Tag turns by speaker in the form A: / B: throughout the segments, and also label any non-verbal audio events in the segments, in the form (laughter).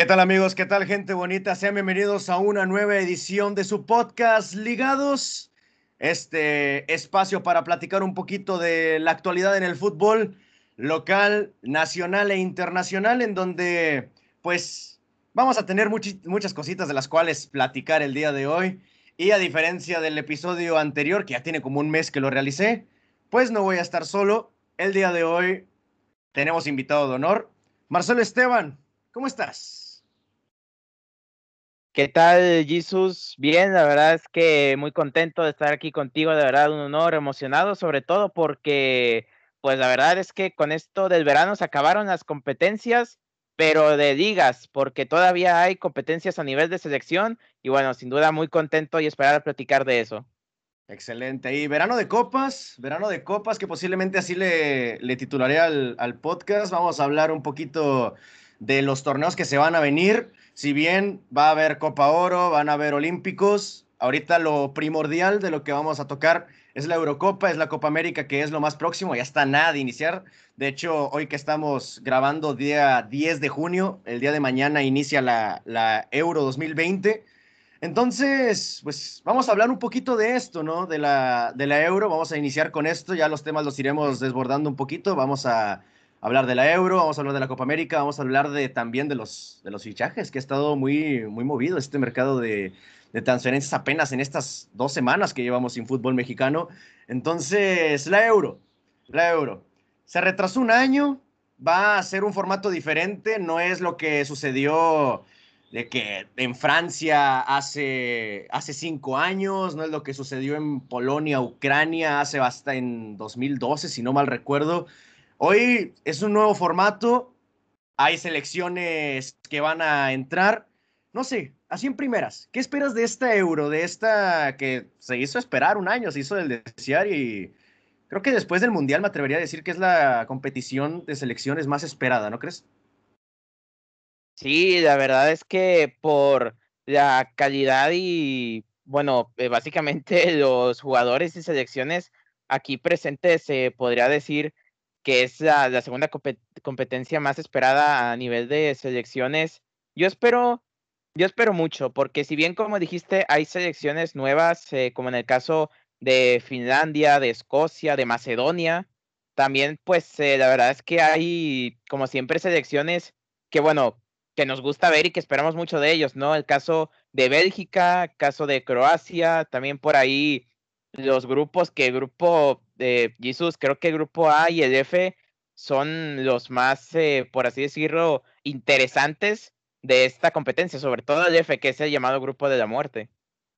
A: ¿Qué tal amigos? ¿Qué tal gente bonita? Sean bienvenidos a una nueva edición de su podcast Ligados. Este espacio para platicar un poquito de la actualidad en el fútbol local, nacional e internacional, en donde pues vamos a tener muchas cositas de las cuales platicar el día de hoy. Y a diferencia del episodio anterior, que ya tiene como un mes que lo realicé, pues no voy a estar solo. El día de hoy tenemos invitado de honor, Marcelo Esteban. ¿Cómo estás?
B: ¿Qué tal, Jesus? Bien, la verdad es que muy contento de estar aquí contigo, de verdad un honor, emocionado, sobre todo porque, pues la verdad es que con esto del verano se acabaron las competencias, pero de ligas, porque todavía hay competencias a nivel de selección y bueno, sin duda muy contento y esperar a platicar de eso.
A: Excelente. Y verano de copas, verano de copas, que posiblemente así le, le titularé al, al podcast. Vamos a hablar un poquito de los torneos que se van a venir. Si bien va a haber Copa Oro, van a haber Olímpicos, ahorita lo primordial de lo que vamos a tocar es la Eurocopa, es la Copa América, que es lo más próximo, ya está nada de iniciar. De hecho, hoy que estamos grabando día 10 de junio, el día de mañana inicia la, la Euro 2020. Entonces, pues vamos a hablar un poquito de esto, ¿no? De la, de la Euro, vamos a iniciar con esto, ya los temas los iremos desbordando un poquito, vamos a hablar de la Euro, vamos a hablar de la Copa América, vamos a hablar de, también de los, de los fichajes, que ha estado muy, muy movido este mercado de, de transferencias apenas en estas dos semanas que llevamos sin fútbol mexicano. Entonces, la Euro, la Euro. Se retrasó un año, va a ser un formato diferente, no es lo que sucedió de que en Francia hace, hace cinco años, no es lo que sucedió en Polonia, Ucrania hace hasta en 2012, si no mal recuerdo. Hoy es un nuevo formato, hay selecciones que van a entrar. No sé, así en primeras, ¿qué esperas de esta euro, de esta que se hizo esperar un año, se hizo del desear y creo que después del Mundial me atrevería a decir que es la competición de selecciones más esperada, ¿no crees?
B: Sí, la verdad es que por la calidad y, bueno, eh, básicamente (laughs) los jugadores y selecciones aquí presentes se podría decir que es la, segunda competencia más esperada a nivel de selecciones. Yo espero, yo espero mucho, porque si bien como dijiste, hay selecciones nuevas, eh, como en el caso de Finlandia, de Escocia, de Macedonia, también pues eh, la verdad es que hay, como siempre, selecciones que bueno, que nos gusta ver y que esperamos mucho de ellos, ¿no? El caso de Bélgica, caso de Croacia, también por ahí los grupos que el grupo de Jesus, creo que el grupo A y el F son los más, eh, por así decirlo, interesantes de esta competencia, sobre todo el F, que es el llamado grupo de la muerte.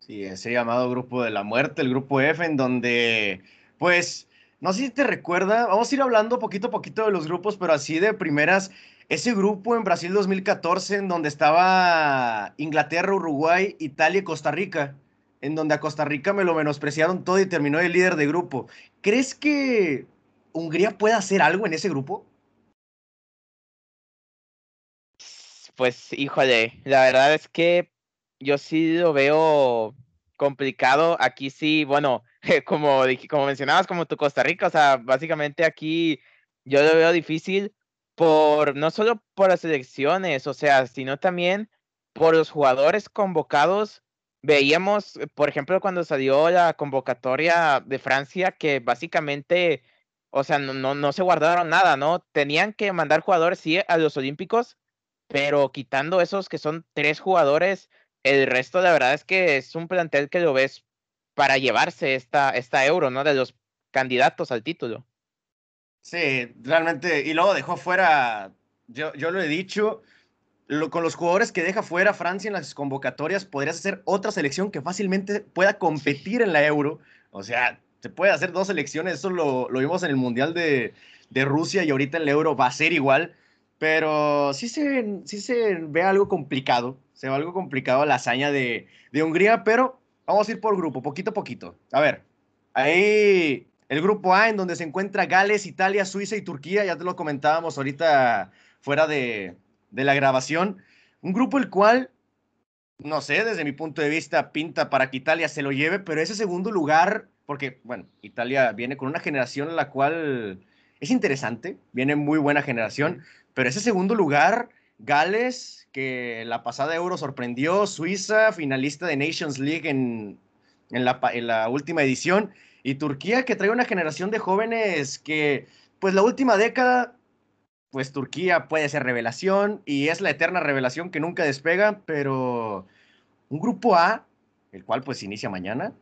A: Sí, ese llamado grupo de la muerte, el grupo F, en donde, pues, no sé si te recuerda, vamos a ir hablando poquito a poquito de los grupos, pero así de primeras, ese grupo en Brasil 2014, en donde estaba Inglaterra, Uruguay, Italia y Costa Rica en donde a Costa Rica me lo menospreciaron todo y terminó el líder de grupo. ¿Crees que Hungría pueda hacer algo en ese grupo?
B: Pues híjole, la verdad es que yo sí lo veo complicado. Aquí sí, bueno, (laughs) como, como mencionabas, como tu Costa Rica, o sea, básicamente aquí yo lo veo difícil por no solo por las elecciones, o sea, sino también por los jugadores convocados veíamos, eh, por ejemplo, cuando salió la convocatoria de Francia, que básicamente, o sea, no, no, se guardaron nada, ¿no? Tenían que mandar jugadores, sí, a los Olímpicos, pero quitando esos que son tres jugadores, el resto, la verdad es que es un plantel que lo ves para llevarse esta, esta euro, ¿no? De los candidatos al título.
A: Sí, realmente, y luego dejó fuera, yo, yo lo he dicho, con los jugadores que deja fuera Francia en las convocatorias, podrías hacer otra selección que fácilmente pueda competir en la Euro. O sea, se puede hacer dos selecciones, eso lo, vimos en el Mundial de, Rusia y ahorita en la Euro va a ser igual. Pero sí se, sí se ve algo complicado, se ve algo complicado la hazaña de, de Hungría, pero vamos a ir por grupo, poquito a poquito. A ver, ahí el grupo A en donde se encuentra Gales, Italia, Suiza y Turquía, ya te lo comentábamos ahorita fuera de, de la grabación. Un grupo el cual, no sé, desde mi punto de vista, pinta para que Italia se lo lleve, pero ese segundo lugar, porque, bueno, Italia viene con una generación en la cual es interesante, viene muy buena generación, pero ese segundo lugar, Gales, que la pasada Euro sorprendió, Suiza, finalista de Nations League en, la, en la última edición, y Turquía que trae una generación de jóvenes que, pues la última década, pues Turquía puede ser revelación y es la eterna revelación que nunca despega, pero un grupo A, el cual pues inicia mañana,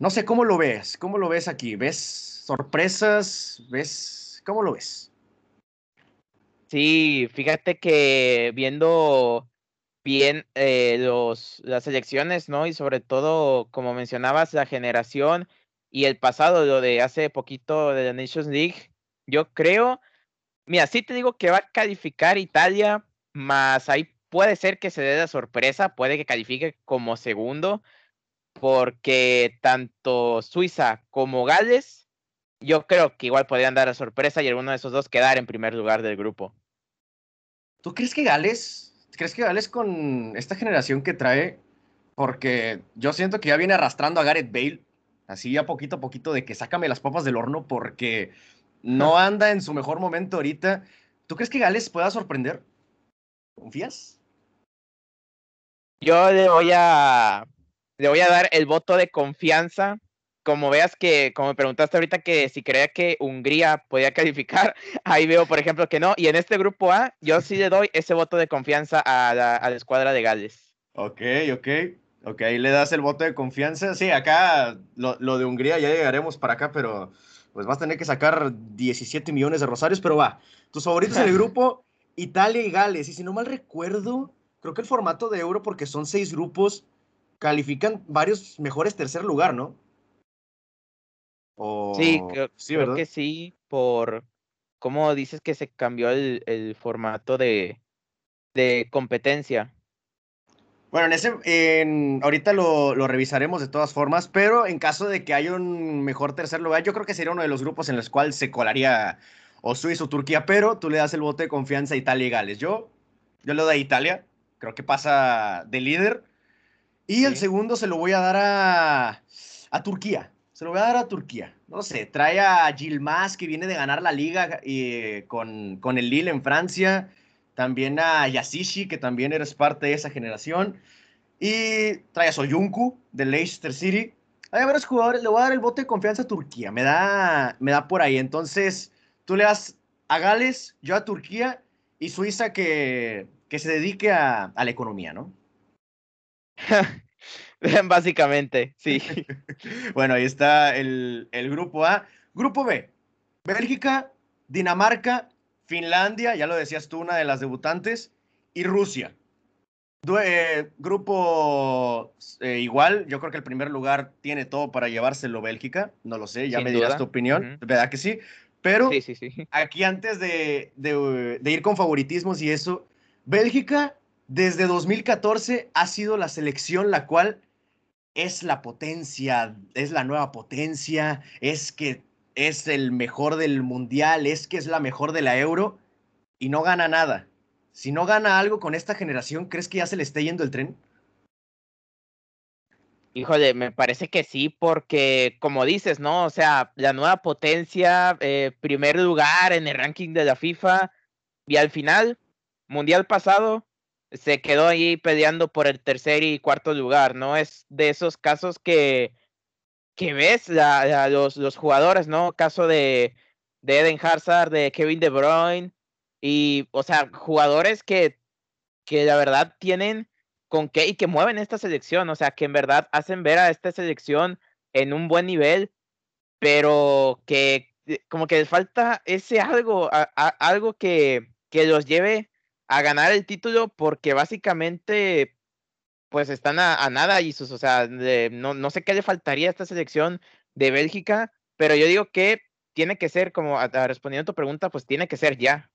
A: no sé cómo lo ves, cómo lo ves aquí, ¿ves sorpresas? ¿Ves cómo lo ves?
B: Sí, fíjate que viendo bien eh, los, las elecciones, ¿no? Y sobre todo, como mencionabas, la generación y el pasado, lo de hace poquito de la Nations League, yo creo, mira, sí te digo que va a calificar Italia, más ahí puede ser que se dé la sorpresa, puede que califique como segundo, porque tanto Suiza como Gales, yo creo que igual podrían dar la sorpresa y alguno de esos dos quedar en primer lugar del grupo.
A: ¿Tú crees que Gales, crees que Gales con esta generación que trae, porque yo siento que ya viene arrastrando a Gareth Bale, así ya poquito a poquito de que sácame las papas del horno porque no anda en su mejor momento ahorita. ¿Tú crees que Gales pueda sorprender? ¿Confías?
B: Yo le voy a le voy a dar el voto de confianza. Como veas que, como me preguntaste ahorita que si creía que Hungría podía calificar, (laughs) ahí veo, por ejemplo, que no. Y en este grupo A, yo sí le doy ese voto de confianza a la, escuadra de Gales.
A: Ok, ok. Ok, ahí le das el voto de confianza. Sí, acá lo, lo, de Hungría ya llegaremos para acá, pero pues vas a tener que sacar 17 millones de rosarios, pero va. Tus favoritos en el grupo, (laughs) Italia y Gales. Y si no mal recuerdo, creo que el formato de Euro, porque son seis grupos, califican varios mejores tercer lugar, ¿no?
B: sí, creo, que sí, por cómo dices que se cambió el, formato de, de, competencia.
A: Bueno, en ese, en, ahorita lo, lo, revisaremos de todas formas, pero en caso de que haya un mejor tercer lugar, yo creo que sería uno de los grupos en los cuales se colaría o Suiza o Turquía, pero tú le das el voto de confianza a Italia y Gales. Yo, yo le doy a Italia, creo que pasa de líder y el segundo se lo voy a dar a, a Turquía. Se lo voy a dar a Turquía. No sé, trae a Gilmas, que viene de ganar la liga eh, con, con, el Lille en Francia. También a Yasishi, que también eres parte de esa generación. Y trae a Soyuncu, de Leicester City. Hay varios jugadores. Le voy a dar el voto de confianza a Turquía. Me da, me da por ahí. Entonces, tú le das a Gales, yo a Turquía y Suiza que, que se dedique a, a la economía, ¿no? (laughs)
B: Básicamente, sí. (laughs)
A: bueno, ahí está el, grupo A. Grupo B, Bélgica, Dinamarca, Finlandia, ya lo decías tú, una de las debutantes, y Rusia. Eh, grupo eh, igual, yo creo que el primer lugar tiene todo para llevárselo Bélgica, no lo sé, ya me dirás tu opinión, ¿verdad que sí? Pero aquí antes de, de ir con favoritismos y eso, Bélgica desde 2014 ha sido la selección la cual es la potencia, es la nueva potencia, es que es el mejor del mundial, es que es la mejor de la euro y no gana nada. Si no gana algo con esta generación, ¿crees que ya se le está yendo el tren?
B: Híjole, me parece que sí, porque como dices, ¿no? O sea, la nueva potencia, eh, primer lugar en el ranking de la FIFA y al final, mundial pasado, se quedó ahí peleando por el tercer y cuarto lugar, ¿no? Es de esos casos que, que ves los, los, jugadores, ¿no? Caso de, de Eden Hazard, de Kevin De Bruyne, y, o sea, jugadores que, que la verdad tienen con qué y que mueven esta selección, o sea, que en verdad hacen ver a esta selección en un buen nivel, pero que eh, como que les falta ese algo, algo que, que los lleve a ganar el título porque básicamente pues están a, nada y sus, o sea, no, no sé qué le faltaría a esta selección de Bélgica, pero yo digo que tiene que ser, como respondiendo a tu pregunta, pues tiene que ser ya.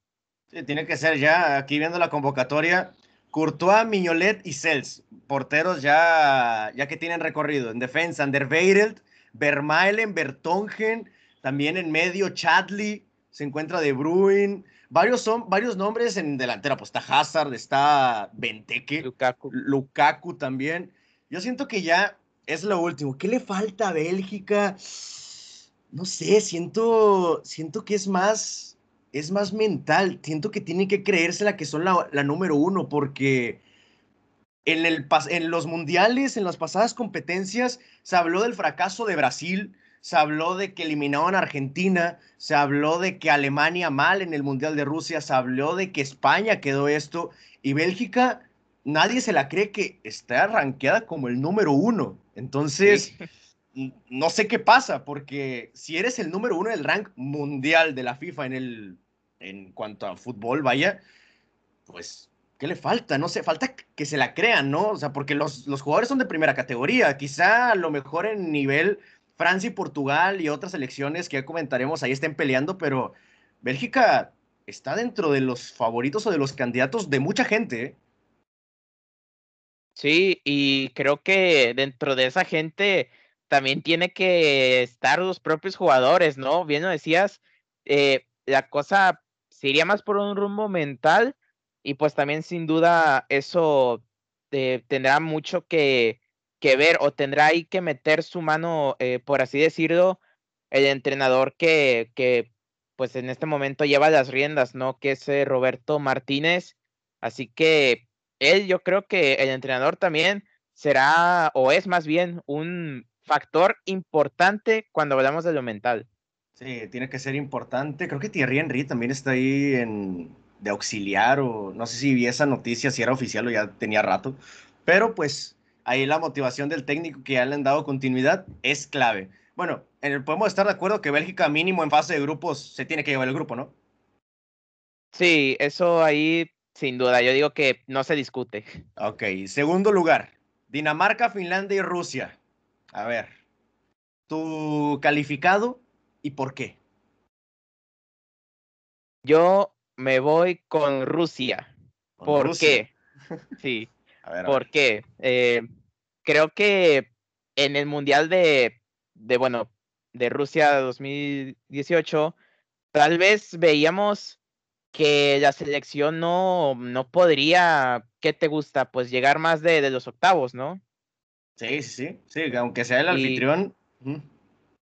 A: Sí, tiene que ser ya. Aquí viendo la convocatoria, Courtois, Miñolet y Cels, porteros ya, ya que tienen recorrido. En defensa, Anderweireld, Vermaelen, Bertongen, también en medio, Chadley, se encuentra De Bruyne, varios, son, varios nombres en delantera, pues está Hazard, está Benteke, Lukaku. Lukaku también. Yo siento que ya es lo último. ¿Qué le falta a Bélgica? No sé, siento, siento que es más es más mental. Siento que tienen que creérsela que son la, la número uno, porque en, el, en los mundiales, en las pasadas competencias, se habló del fracaso de Brasil, se habló de que eliminaban a Argentina, se habló de que Alemania mal en el Mundial de Rusia, se habló de que España quedó esto, y Bélgica, nadie se la cree que está rankeada como el número uno. Entonces, (laughs) no sé qué pasa, porque si eres el número uno del rank mundial de la FIFA en, el, en cuanto a fútbol, vaya, pues, ¿qué le falta? No sé, falta que se la crean, ¿no? O sea, porque los, los jugadores son de primera categoría, quizá a lo mejor en nivel Francia y Portugal y otras selecciones que ya comentaremos ahí estén peleando, pero Bélgica está dentro de los favoritos o de los candidatos de mucha gente. ¿eh?
B: Sí, y creo que dentro de esa gente también tiene que estar los propios jugadores, ¿no? Bien lo decías, eh, la cosa sería más por un rumbo mental y pues también sin duda eso eh, tendrá mucho que, que, ver o tendrá ahí que meter su mano, eh, por así decirlo, el entrenador que, que pues en este momento lleva las riendas, ¿no? Que es Roberto Martínez. Así que él, yo creo que el entrenador también será o es más bien un factor importante cuando hablamos de lo mental.
A: Sí, tiene que ser importante. Creo que Thierry Henry también está ahí en, de auxiliar o no sé si vi esa noticia, si era oficial o ya tenía rato. Pero pues ahí la motivación del técnico que ya le han dado continuidad es clave. Bueno, podemos estar de acuerdo que Bélgica mínimo en fase de grupos se tiene que llevar el grupo, ¿no?
B: Sí, eso ahí sin duda, yo digo que no se discute.
A: Ok, segundo lugar, Dinamarca, Finlandia y Rusia. A ver, tu calificado y por qué.
B: Yo me voy con Rusia. ¿Por qué? Sí. (laughs) ¿Por qué? Eh, creo que en el Mundial de, de, bueno, de Rusia 2018, tal vez veíamos que la selección no, no podría, ¿qué te gusta? Pues llegar más de, de los octavos, ¿no?
A: Sí, sí, sí, sí, aunque sea el anfitrión.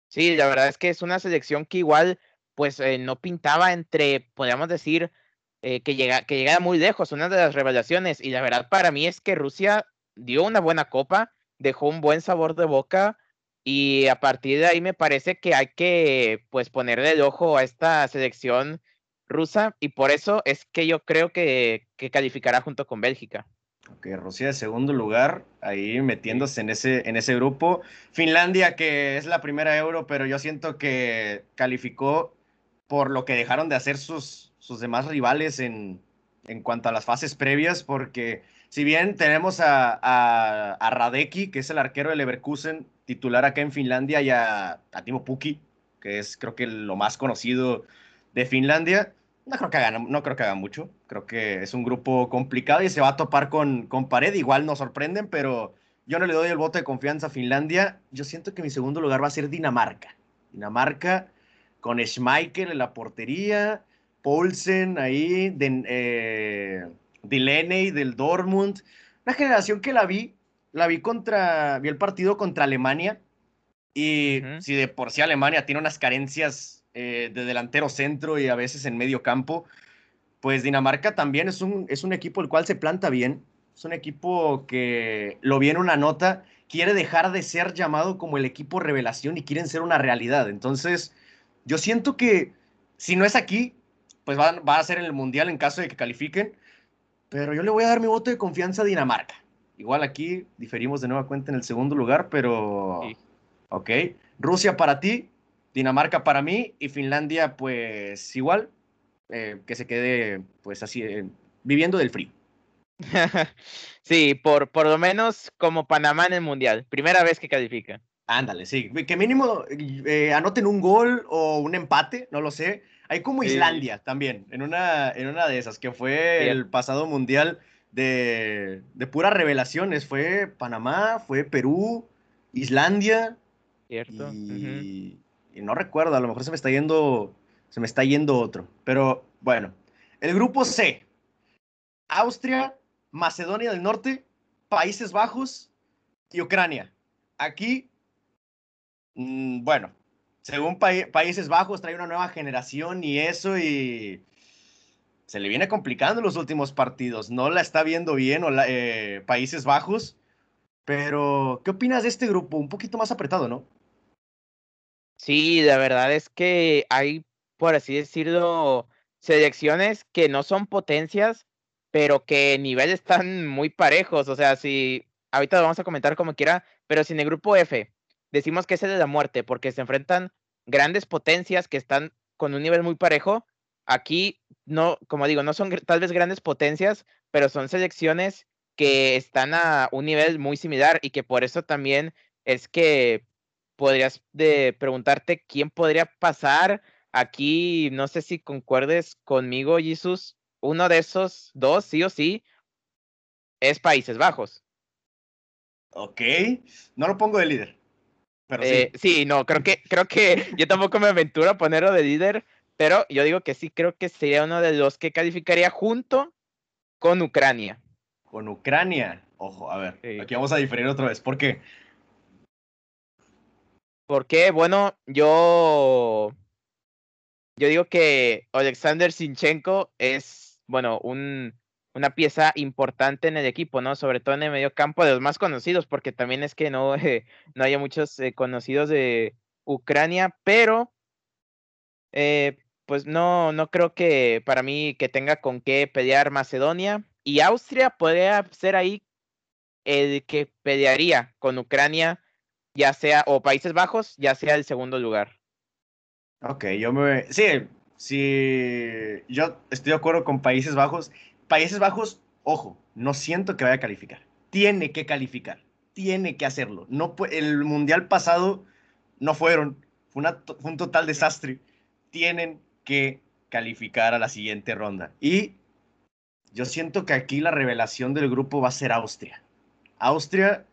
B: Sí, la verdad es que es una selección que igual, pues eh, no pintaba entre, podríamos decir, eh, que, llega, que llegara muy lejos, una de las revelaciones. Y la verdad para mí es que Rusia dio una buena copa, dejó un buen sabor de boca. Y a partir de ahí me parece que hay que pues ponerle el ojo a esta selección rusa y por eso es que yo creo que, que calificará junto con Bélgica.
A: Ok, Rusia de segundo lugar, ahí metiéndose en ese, en ese grupo. Finlandia, que es la primera euro, pero yo siento que calificó por lo que dejaron de hacer sus, sus demás rivales en, en cuanto a las fases previas, porque si bien tenemos a, a, a, Radecki, que es el arquero del Leverkusen, titular acá en Finlandia, y a, a Timo Pukki, que es creo que lo más conocido de Finlandia, no creo que haga, no, creo que haga mucho. Creo que es un grupo complicado y se va a topar con, con pared. Igual nos sorprenden, pero yo no le doy el voto de confianza a Finlandia. Yo siento que mi segundo lugar va a ser Dinamarca. Dinamarca con Schmeichel en la portería, Poulsen ahí, de, eh, del Dortmund. Una generación que la vi, la vi contra, vi el partido contra Alemania. Y si de por sí Alemania tiene unas carencias eh, de delantero centro y a veces en medio campo, pues Dinamarca también es un, es un equipo el cual se planta bien, es un equipo que lo viene una nota, quiere dejar de ser llamado como el equipo revelación y quieren ser una realidad. Entonces, yo siento que si no es aquí, pues va, va a ser en el Mundial en caso de que califiquen, pero yo le voy a dar mi voto de confianza a Dinamarca. Igual aquí diferimos de nueva cuenta en el segundo lugar, pero... Ok. Rusia para ti, Dinamarca para mí y Finlandia pues igual, eh, que se quede pues así, eh, viviendo del frío. (laughs)
B: sí, por, por lo menos como Panamá en el Mundial, primera vez que califica.
A: Ándale, sí, que mínimo eh, anoten un gol o un empate, no lo sé. Hay como Islandia también, en una, en una de esas, que fue el pasado Mundial de, de puras revelaciones. Fue Panamá, fue Perú, Islandia.
B: Cierto.
A: Y, y no recuerdo, a lo mejor se me está yendo, se me está yendo otro. Pero bueno, el grupo C, Austria, Macedonia del Norte, Países Bajos y Ucrania. Aquí, mm, bueno, según Países Bajos trae una nueva generación y eso y se le viene complicando los últimos partidos. No la está viendo bien o eh, Países Bajos. Pero, ¿qué opinas de este grupo? Un poquito más apretado, ¿no?
B: Sí, la verdad es que hay, por así decirlo, selecciones que no son potencias, pero que nivel están muy parejos. O sea, si ahorita lo vamos a comentar como quiera, pero si en el grupo F decimos que es el de la muerte, porque se enfrentan grandes potencias que están con un nivel muy parejo, aquí no, como digo, no son tal vez grandes potencias, pero son selecciones que están a un nivel muy similar y que por eso también es que podrías de preguntarte quién podría pasar aquí, no sé si concuerdes conmigo, Jesús, uno de esos dos, sí o sí, es Países Bajos.
A: Ok, no lo pongo de líder.
B: Pero. Eh, sí. no, creo que, creo que (laughs) yo tampoco me aventuro a ponerlo de líder, pero yo digo que sí, creo que sería uno de los que calificaría junto con Ucrania.
A: Con Ucrania. Ojo, a ver, aquí vamos a diferir otra vez. ¿Por qué?
B: Porque, bueno, yo. Yo digo que Alexander Sinchenko es, bueno, un, una pieza importante en el equipo, ¿no? Sobre todo en el medio campo de los más conocidos, porque también es que no, (laughs) no haya muchos eh, conocidos de Ucrania, pero eh, pues no, no creo que para mí que tenga con qué pelear Macedonia. Y Austria podría ser ahí el que pelearía con Ucrania, ya sea, o Países Bajos, ya sea el segundo lugar.
A: Ok, yo me... Sí, sí, yo estoy de acuerdo con Países Bajos. Países Bajos, ojo, no siento que vaya a calificar. Tiene que calificar, tiene que hacerlo. No, el mundial pasado no fueron, fue, un total desastre. Tienen que calificar a la siguiente ronda. Y yo siento que aquí la revelación del grupo va a ser Austria. Austria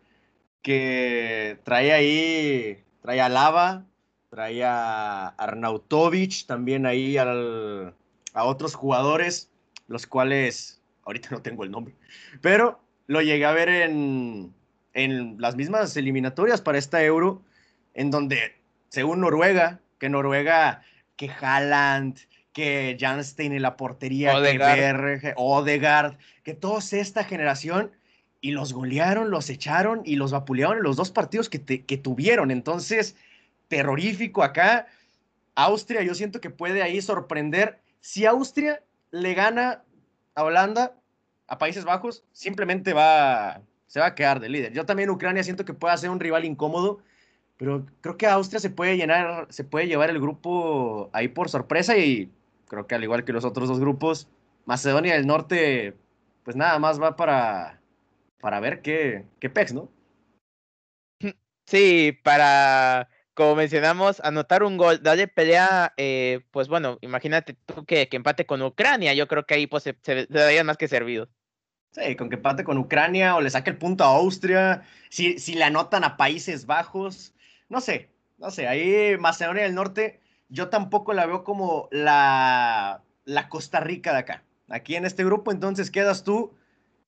A: que trae ahí, trae a Lava, trae a Arnautovic, también ahí a otros jugadores los cuales ahorita no tengo el nombre, pero lo llegué a ver en, en las mismas eliminatorias para esta Euro, en donde, según Noruega, que Noruega, que Haaland, que Janstein en la portería, Odegaard. que Berge, Odegaard, que todos esta generación, y los golearon, los echaron y los vapulearon en los dos partidos que, que tuvieron. Entonces, terrorífico acá. Austria, yo siento que puede ahí sorprender. Si Austria le gana a Holanda, a Países Bajos, simplemente va, se va a quedar de líder. Yo también Ucrania siento que puede ser un rival incómodo, pero creo que Austria se puede llenar, se puede llevar el grupo ahí por sorpresa y creo que al igual que los otros dos grupos, Macedonia del Norte, pues nada más va para, para ver qué, qué pex, ¿no?
B: Sí, para como mencionamos, anotar un gol, darle pelea, eh, pues bueno, imagínate tú que, empate con Ucrania, yo creo que ahí pues se, se, darían más que servidos.
A: Sí, con que empate con Ucrania o le saque el punto a Austria, si, si le anotan a Países Bajos, no sé, no sé, ahí Macedonia del Norte, yo tampoco la veo como la, la Costa Rica de acá. Aquí en este grupo, entonces quedas tú,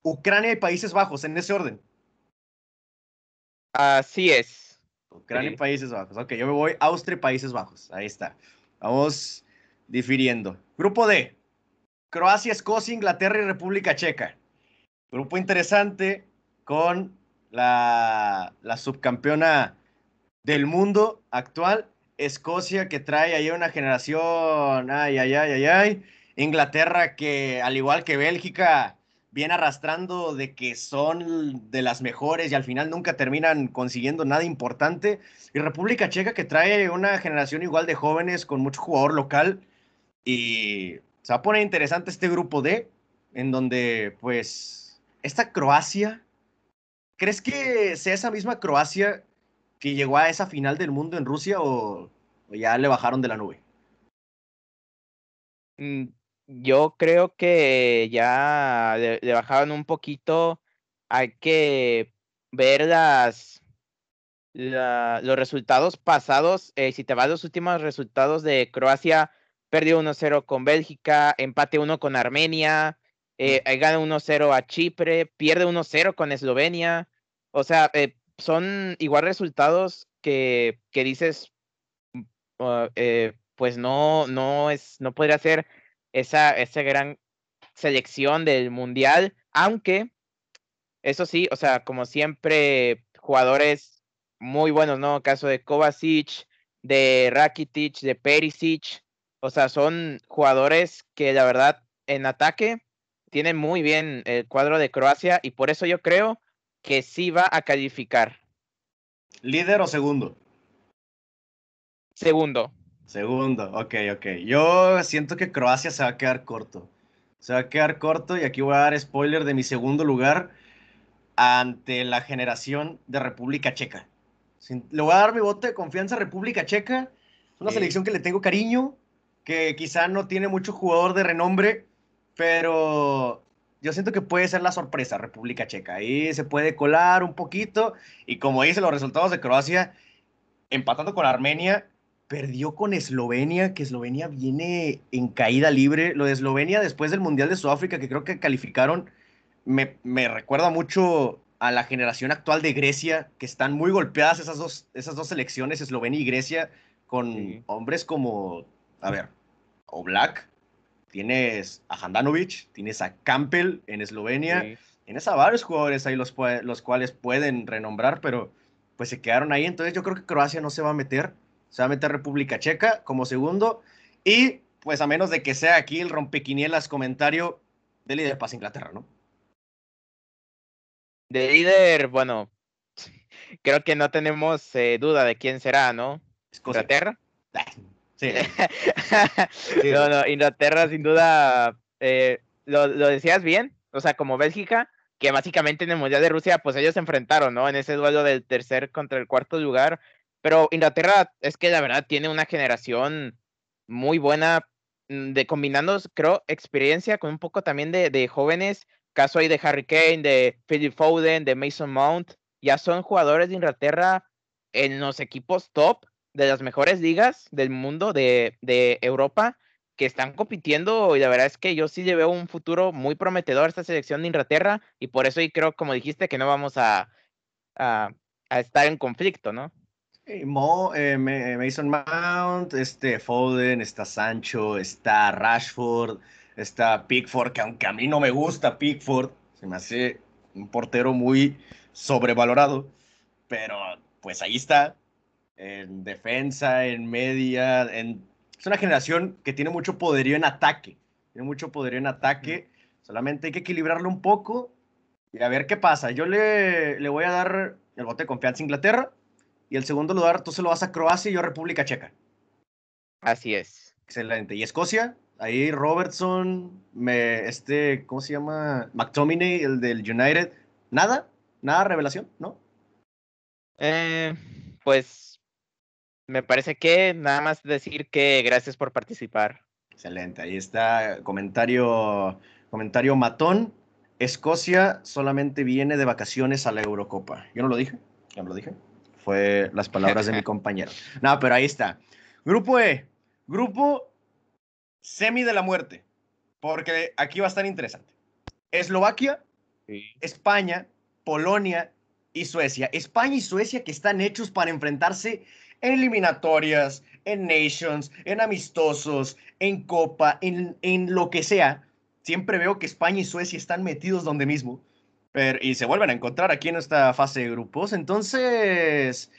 A: Ucrania y Países Bajos, en ese orden.
B: Así es.
A: Ucrania y Países Bajos. Ok, yo me voy Austria y Países Bajos. Ahí está. Vamos difiriendo. Grupo D. Croacia, Escocia, Inglaterra y República Checa. Grupo interesante con la, la subcampeona del mundo actual, Escocia, que trae ahí una generación, ay, ay, ay, ay, ay. Inglaterra, que al igual que Bélgica, viene arrastrando de que son de las mejores y al final nunca terminan consiguiendo nada importante. Y República Checa que trae una generación igual de jóvenes con mucho jugador local. Y se va a poner interesante este grupo D, en donde pues esta Croacia, ¿crees que sea esa misma Croacia que llegó a esa final del mundo en Rusia o, ya le bajaron de la nube?
B: Mm, yo creo que ya le, bajaron un poquito. Hay que ver las, los resultados pasados. Eh, si te vas a los últimos resultados de Croacia, perdió 1-0 con Bélgica, empate 1 con Armenia, eh, gana 1-0 a Chipre, pierde 1-0 con Eslovenia. O sea, eh, son igual resultados que, que dices, eh, pues no, no, es, no podría ser esa, esa gran selección del mundial, aunque eso sí, o sea, como siempre, jugadores muy buenos, ¿no? Caso de Kovacic, de Rakitic, de Perisic, o sea, son jugadores que la verdad en ataque tienen muy bien el cuadro de Croacia y por eso yo creo que sí va a calificar.
A: ¿Líder o segundo?
B: Segundo.
A: Segundo, ok, ok. Yo siento que Croacia se va a quedar corto. Se va a quedar corto y aquí voy a dar spoiler de mi segundo lugar ante la generación de República Checa. Le voy a dar mi voto de confianza a República Checa. Es una selección que le tengo cariño, que quizá no tiene mucho jugador de renombre, pero yo siento que puede ser la sorpresa República Checa. Ahí se puede colar un poquito y como dice los resultados de Croacia, empatando con Armenia, perdió con Eslovenia, que Eslovenia viene en caída libre. Lo de Eslovenia después del Mundial de Sudáfrica, que creo que calificaron, me, recuerda mucho a la generación actual de Grecia, que están muy golpeadas esas dos, esas dos selecciones, Eslovenia y Grecia, con hombres como, a ver, Oblak, tienes a Handanovic, tienes a Campbell en Eslovenia, tienes a varios jugadores ahí los, los cuales pueden renombrar, pero pues se quedaron ahí. Entonces yo creo que Croacia no se va a meter se va a meter República Checa como segundo. Y pues a menos de que sea aquí el rompequinielas comentario de líder pasa Inglaterra, ¿no?
B: De líder, bueno, creo que no tenemos eh, duda de quién será, ¿no? ¿Inglaterra? Ah, sí. (laughs) no, no, Inglaterra sin duda, eh, lo, lo, decías bien, o sea, como Bélgica, que básicamente en el Mundial de Rusia, pues ellos se enfrentaron, ¿no? En ese duelo del tercer contra el cuarto lugar, pero Inglaterra es que la verdad tiene una generación muy buena mm, de combinando, creo, experiencia con un poco también de, de jóvenes. Caso ahí de Harry Kane, de Philip Foden, de Mason Mount. Ya son jugadores de Inglaterra en los equipos top de las mejores ligas del mundo, de, de Europa, que están compitiendo y la verdad es que yo sí le veo un futuro muy prometedor a esta selección de Inglaterra y por eso y creo, como dijiste, que no vamos a, a, a estar en conflicto, ¿no?
A: Mo, eh, Mason Mount, este Foden, está Sancho, está Rashford, está Pickford, que aunque a mí no me gusta Pickford, se me hace un portero muy sobrevalorado, pero pues ahí está, en defensa, en media, en... es una generación que tiene mucho poderío en ataque, tiene mucho poderío en ataque, solamente hay que equilibrarlo un poco y a ver qué pasa. Yo le, le voy a dar el bote de confianza a Inglaterra y el segundo lugar tú se lo vas a Croacia y yo a República Checa.
B: Así es.
A: Excelente. ¿Y Escocia? Ahí Robertson, me, este, ¿cómo se llama? McTominay, el del United. ¿Nada? ¿Nada revelación? ¿No?
B: Eh, pues me parece que nada más decir que gracias por participar.
A: Excelente. Ahí está comentario, comentario matón. Escocia solamente viene de vacaciones a la Eurocopa. Yo no lo dije, ya me lo dije fue las palabras de mi (laughs) compañero. No, pero ahí está. Grupo E, grupo semi de la muerte, porque aquí va a estar interesante. Eslovaquia, España, Polonia y Suecia. España y Suecia que están hechos para enfrentarse en eliminatorias, en Nations, en amistosos, en Copa, en, en lo que sea. Siempre veo que España y Suecia están metidos donde mismo y se vuelven a encontrar aquí en esta fase de grupos. Entonces,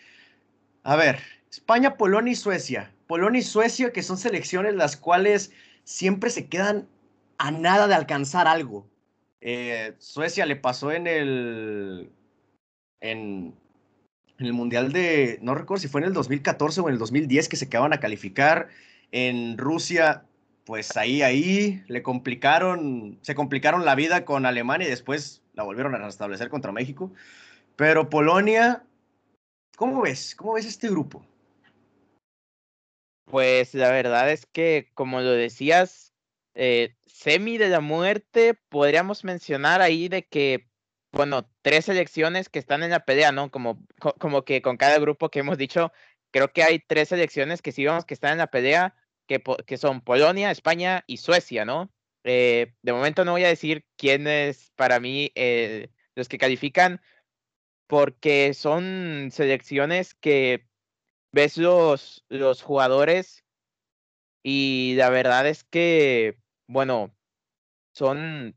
A: a ver, España, Polonia y Suecia. Polonia y Suecia, que son selecciones las cuales siempre se quedan a nada de alcanzar algo. Eh, Suecia le pasó en el, en, el Mundial de, no recuerdo si fue en el 2014 o en el 2010 que se quedaban a calificar. En Rusia, pues ahí, ahí le complicaron, se complicaron la vida con Alemania y después la volvieron a restablecer contra México. Pero Polonia, ¿cómo ves? ¿Cómo ves este grupo?
B: Pues la verdad es que, como lo decías, eh, semi de la muerte, podríamos mencionar ahí de que, bueno, tres selecciones que están en la pelea, ¿no? Como, como que con cada grupo que hemos dicho, creo que hay tres selecciones que sí vamos que están en la pelea, que, son Polonia, España y Suecia, ¿no? Eh, de momento no voy a decir quiénes para mí eh, los que califican, porque son selecciones que ves los, los jugadores y la verdad es que, bueno, son,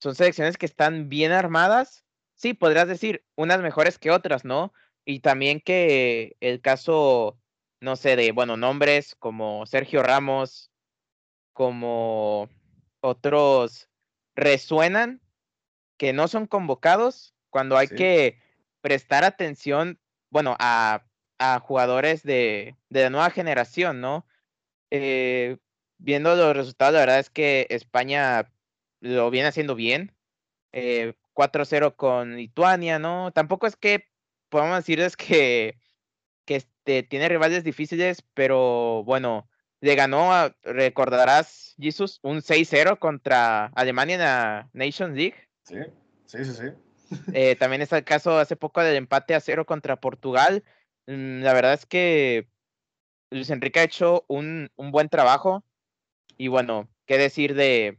B: son selecciones que están bien armadas. Sí, podrías decir, unas mejores que otras, ¿no? Y también que el caso, no sé, de, bueno, nombres como Sergio Ramos, como otros resuenan que no son convocados cuando hay que prestar atención, bueno, a, a jugadores de, de, la nueva generación, ¿no? Eh, viendo los resultados, la verdad es que España lo viene haciendo bien. Eh, 4-0 con Lituania, ¿no? Tampoco es que podemos decirles que este, tiene rivales difíciles, pero bueno, le ganó, a, recordarás, Jesus, un 6-0 contra Alemania en la Nations League.
A: Sí, sí, sí, sí.
B: Eh, también está el caso hace poco del empate a cero contra Portugal. Mm, la verdad es que Luis Enrique ha hecho un, un buen trabajo. Y bueno, qué decir de,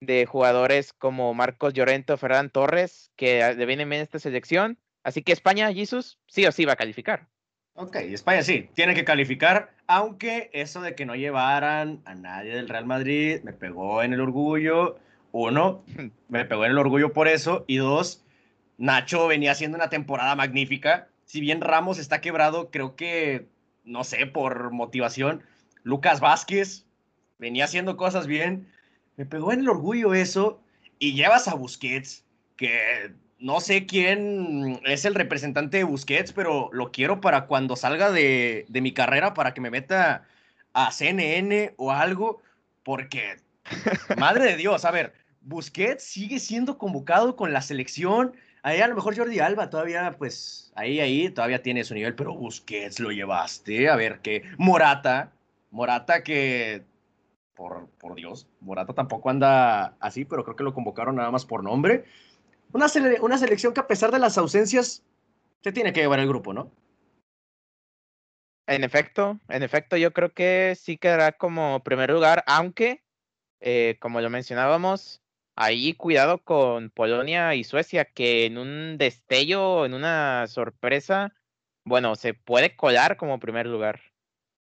B: de jugadores como Marcos Llorento, Ferran Torres, que le vienen bien esta selección. Así que España, Jesus, sí o sí va a calificar.
A: Ok, España sí, tiene que calificar, aunque eso de que no llevaran a nadie del Real Madrid me pegó en el orgullo. Uno, (laughs) me pegó en el orgullo por eso. Y dos, Nacho venía haciendo una temporada magnífica. Si bien Ramos está quebrado, creo que, no sé, por motivación, Lucas Vázquez venía haciendo cosas bien. Me pegó en el orgullo eso. Y llevas a Busquets, que no sé quién es el representante de Busquets, pero lo quiero para cuando salga de, de, mi carrera, para que me meta a CNN o algo, porque, madre de Dios, a ver, Busquets sigue siendo convocado con la selección. Ahí a lo mejor Jordi Alba todavía, pues, ahí, ahí, todavía tiene su nivel, pero Busquets lo llevaste. A ver, que Morata, Morata que, por, por Dios, Morata tampoco anda así, pero creo que lo convocaron nada más por nombre. Una, sele una selección que a pesar de las ausencias, se tiene que llevar el grupo, ¿no?
B: En efecto, en efecto, yo creo que sí quedará como primer lugar, aunque, eh, como lo mencionábamos, ahí cuidado con Polonia y Suecia, que en un destello, en una sorpresa, bueno, se puede colar como primer lugar.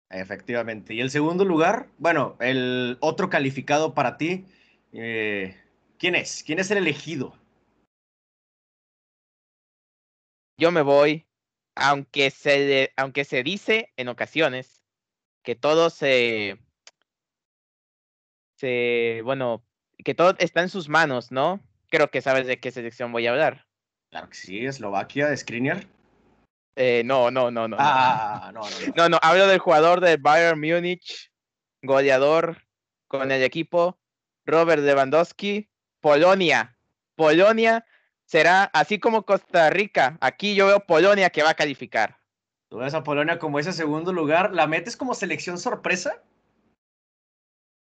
A: Efectivamente. Y el segundo lugar, bueno, el otro calificado para ti, eh, ¿quién es? ¿Quién es el elegido?
B: Yo me voy, aunque se, aunque se dice en ocasiones que todo se, se, bueno, que todo está en sus manos, ¿no? Creo que sabes de qué selección voy a hablar.
A: Claro que sí, Eslovaquia, de Skriniar.
B: Eh, no, no, no, no.
A: Ah, no, no,
B: no. No, no, hablo del jugador del Bayern Múnich, goleador con el equipo, Robert Lewandowski, Polonia. Polonia será así como Costa Rica. Aquí yo veo Polonia que va a calificar.
A: ¿Tú ves a Polonia como ese segundo lugar? ¿La metes como selección sorpresa?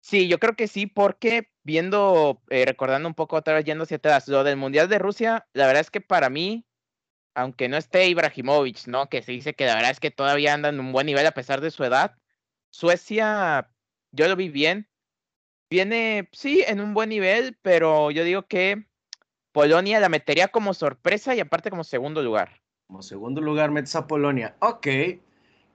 B: Sí, yo creo que sí, porque viendo, eh, recordando un poco otra vez yendo hacia atrás, lo del Mundial de Rusia, la verdad es que para mí, aunque no esté Ibrahimovic, ¿no? Que se dice que la verdad es que todavía anda en un buen nivel a pesar de su edad, Suecia, yo lo vi bien. Viene, sí, en un buen nivel, pero yo digo que Polonia la metería como sorpresa y aparte como segundo lugar.
A: Como segundo lugar metes a Polonia. Ok.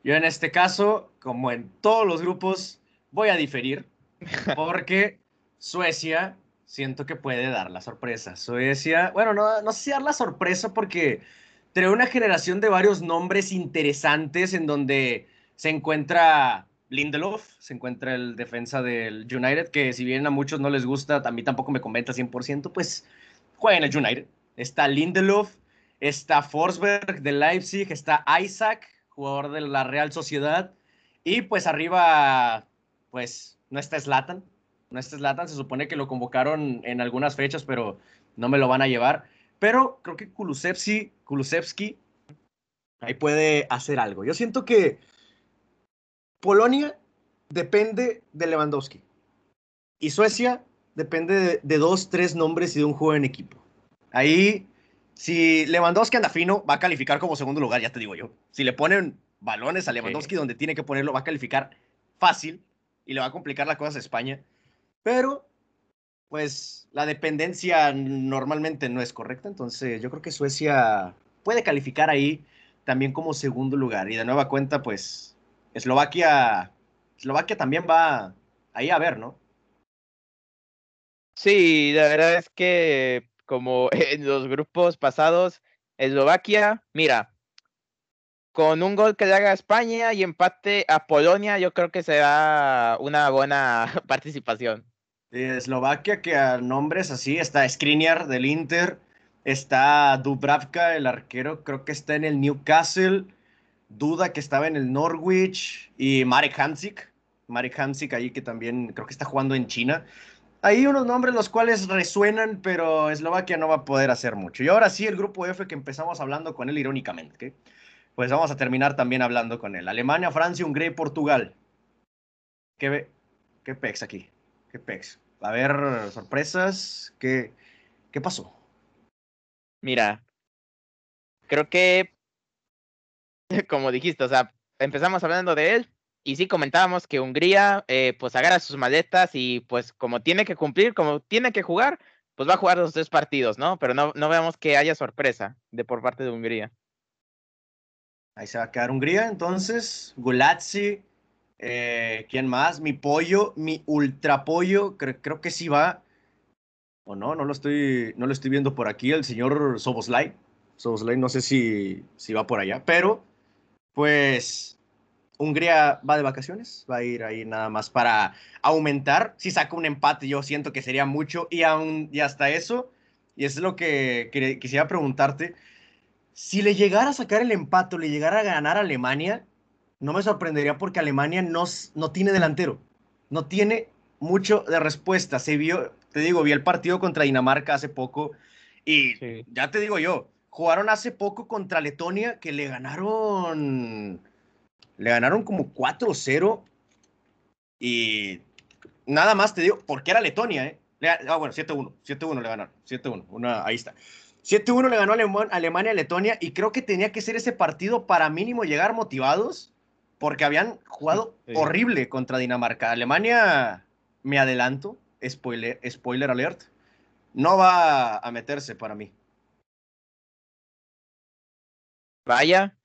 A: Yo en este caso, como en todos los grupos, voy a diferir. (laughs) Porque Suecia siento que puede dar la sorpresa. Suecia, bueno, no, no sé si dar la sorpresa porque trae una generación de varios nombres interesantes en donde se encuentra Lindelof, se encuentra el defensa del United, que si bien a muchos no les gusta, a mí tampoco me convence 100%, pues juega en el United. Está Lindelof, está Forsberg de Leipzig, está Isaac, jugador de la Real Sociedad. Y pues arriba, pues no está Slatan. No está Slatan, se supone que lo convocaron en algunas fechas, pero no me lo van a llevar. Pero creo que Kulusevski, Kulusevski ahí puede hacer algo. Yo siento que Polonia depende de Lewandowski. Y Suecia depende de, dos, tres nombres y de un juego en equipo. Ahí, si Lewandowski anda fino, va a calificar como segundo lugar, ya te digo yo. Si le ponen balones a Lewandowski donde tiene que ponerlo, va a calificar fácil y le va a complicar las cosas a España. Pero, pues, la dependencia normalmente no es correcta. Entonces, yo creo que Suecia puede calificar ahí también como segundo lugar. Y de nueva cuenta, pues Eslovaquia, Eslovaquia también va ahí a ver, ¿no?
B: Sí, la verdad es que como (laughs) en los grupos pasados, Eslovaquia, mira, con un gol que le haga a España y empate a Polonia, yo creo que será una buena (laughs) participación.
A: Eslovaquia, que a nombres así, está Skriniar del Inter, está Dubravka, el arquero, creo que está en el Newcastle, Duda, que estaba en el Norwich, y Marek Hamsik, Marek Hamsik ahí que también creo que está jugando en China. Hay unos nombres los cuales resuenan, pero Eslovaquia no va a poder hacer mucho. Y ahora sí, el grupo F que empezamos hablando con él irónicamente, pues vamos a terminar también hablando con él. Alemania, Francia, Hungría y Portugal. ¿Qué, qué pex aquí? ¿Qué pex? A ver, sorpresas. ¿Qué, qué pasó?
B: Mira, creo que, (laughs) como dijiste, o sea, empezamos hablando de él y sí comentábamos que Hungría, eh, pues agarra sus maletas y pues como tiene que cumplir, como tiene que jugar, pues va a jugar los tres partidos, ¿no? Pero no, no veamos que haya sorpresa de por parte de Hungría.
A: Ahí se va a quedar Hungría, entonces, Gulazzi, eh, ¿quién más? Mi pollo, mi ultra pollo, creo que sí va. O no, no lo estoy, no lo estoy viendo por aquí, el señor Soboslai. Soboslai, no sé si, si va por allá, pero pues Hungría va de vacaciones, va a ir ahí nada más para aumentar. Si saca un empate, yo siento que sería mucho y, aún, y hasta eso, y es lo que, quisiera preguntarte, si le llegara a sacar el empate o le llegara a ganar a Alemania, no me sorprendería porque Alemania no, no tiene delantero, no tiene mucho de respuesta. Se vio, te digo, vi el partido contra Dinamarca hace poco y ya te digo yo, jugaron hace poco contra Letonia que le ganaron le ganaron como 4-0 y nada más te digo, porque era Letonia, ¿eh? Ah, bueno, 7-1, 7-1 le ganaron, 7-1, una, ahí está. 7-1 le ganó Alemania a Letonia y creo que tenía que ser ese partido para mínimo llegar motivados porque habían jugado horrible contra Dinamarca. Alemania, me adelanto, spoiler, spoiler alert, no va a meterse para mí.
B: Vaya,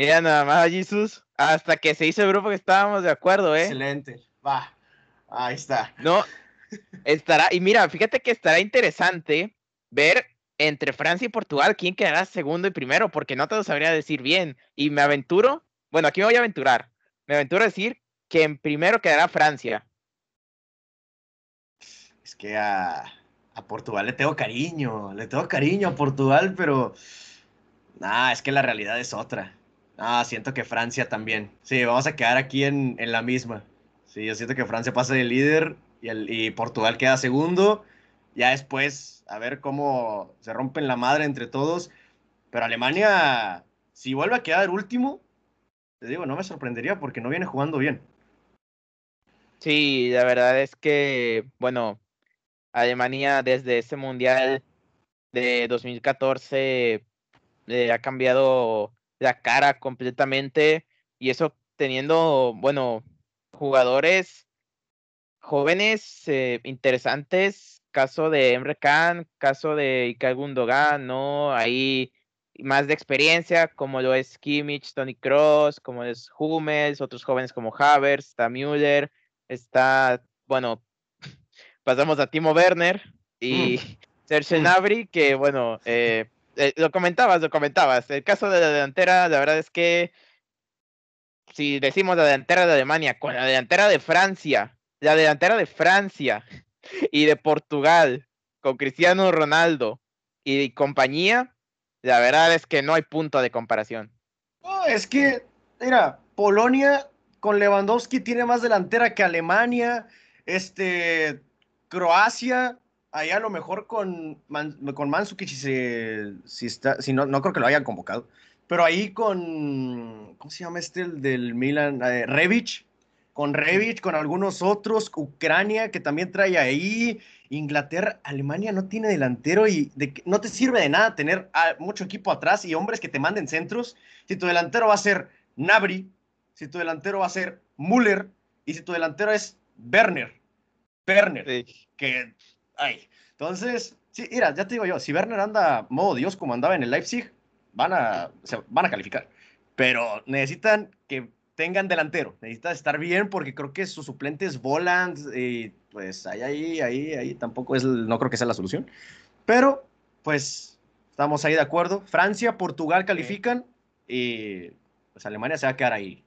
B: Mira nada más, Jesús. Hasta que se hizo el grupo que estábamos de acuerdo, ¿eh?
A: Excelente. Va. Ahí está.
B: No, estará. Y mira, fíjate que estará interesante ver entre Francia y Portugal quién quedará segundo y primero, porque no te lo sabría decir bien. Y me aventuro, bueno, aquí me voy a aventurar. Me aventuro a decir que en primero quedará Francia.
A: Es que a, a Portugal le tengo cariño, le tengo cariño a Portugal, pero. Nah, es que la realidad es otra. Ah, siento que Francia también. Sí, vamos a quedar aquí en, la misma. Sí, yo siento que Francia pasa de líder y, el, y Portugal queda segundo. Ya después, a ver cómo se rompen la madre entre todos. Pero Alemania, si vuelve a quedar último, te digo, no me sorprendería porque no viene jugando bien.
B: Sí, la verdad es que, bueno, Alemania desde ese mundial de 2014 eh, ha cambiado la cara completamente y eso teniendo, bueno, jugadores jóvenes eh, interesantes, caso de Emre Can, caso de Ika Gundogan, ¿no? Ahí más de experiencia, como lo es Kimmich, Tony Cross, como es Hummels, otros jóvenes como Havers, está Müller, está, bueno, (laughs) pasamos a Timo Werner y mm. Serge mm. Gnabry, que bueno, eh, eh, lo comentabas, lo comentabas. El caso de la delantera, la verdad es que si decimos la delantera de Alemania con la delantera de Francia, la delantera de Francia (laughs) y de Portugal, con Cristiano Ronaldo y compañía, la verdad es que no hay punto de comparación.
A: es que, mira, Polonia con Lewandowski tiene más delantera que Alemania, este, Croacia ahí a lo mejor con, con Mansukic, si, si, está, si no, no creo que lo hayan convocado, pero ahí con, ¿cómo se llama este el del Milan? Eh, Revich, con Revich, con algunos otros, Ucrania que también trae ahí, Inglaterra, Alemania no tiene delantero y no te sirve de nada tener mucho equipo atrás y hombres que te manden centros. Si tu delantero va a ser Nabri, si tu delantero va a ser Müller y si tu delantero es Werner, Werner, que Ay. Entonces, sí, mira, ya te digo yo, si Werner anda modo Dios como andaba en el Leipzig, van a, van a calificar. pero necesitan que tengan delantero, necesitan estar bien porque creo que sus suplentes volan y pues ahí, ahí, ahí, ahí tampoco es, no creo que sea la solución. Pero pues estamos ahí de acuerdo. Francia, Portugal califican y pues Alemania se va a quedar ahí.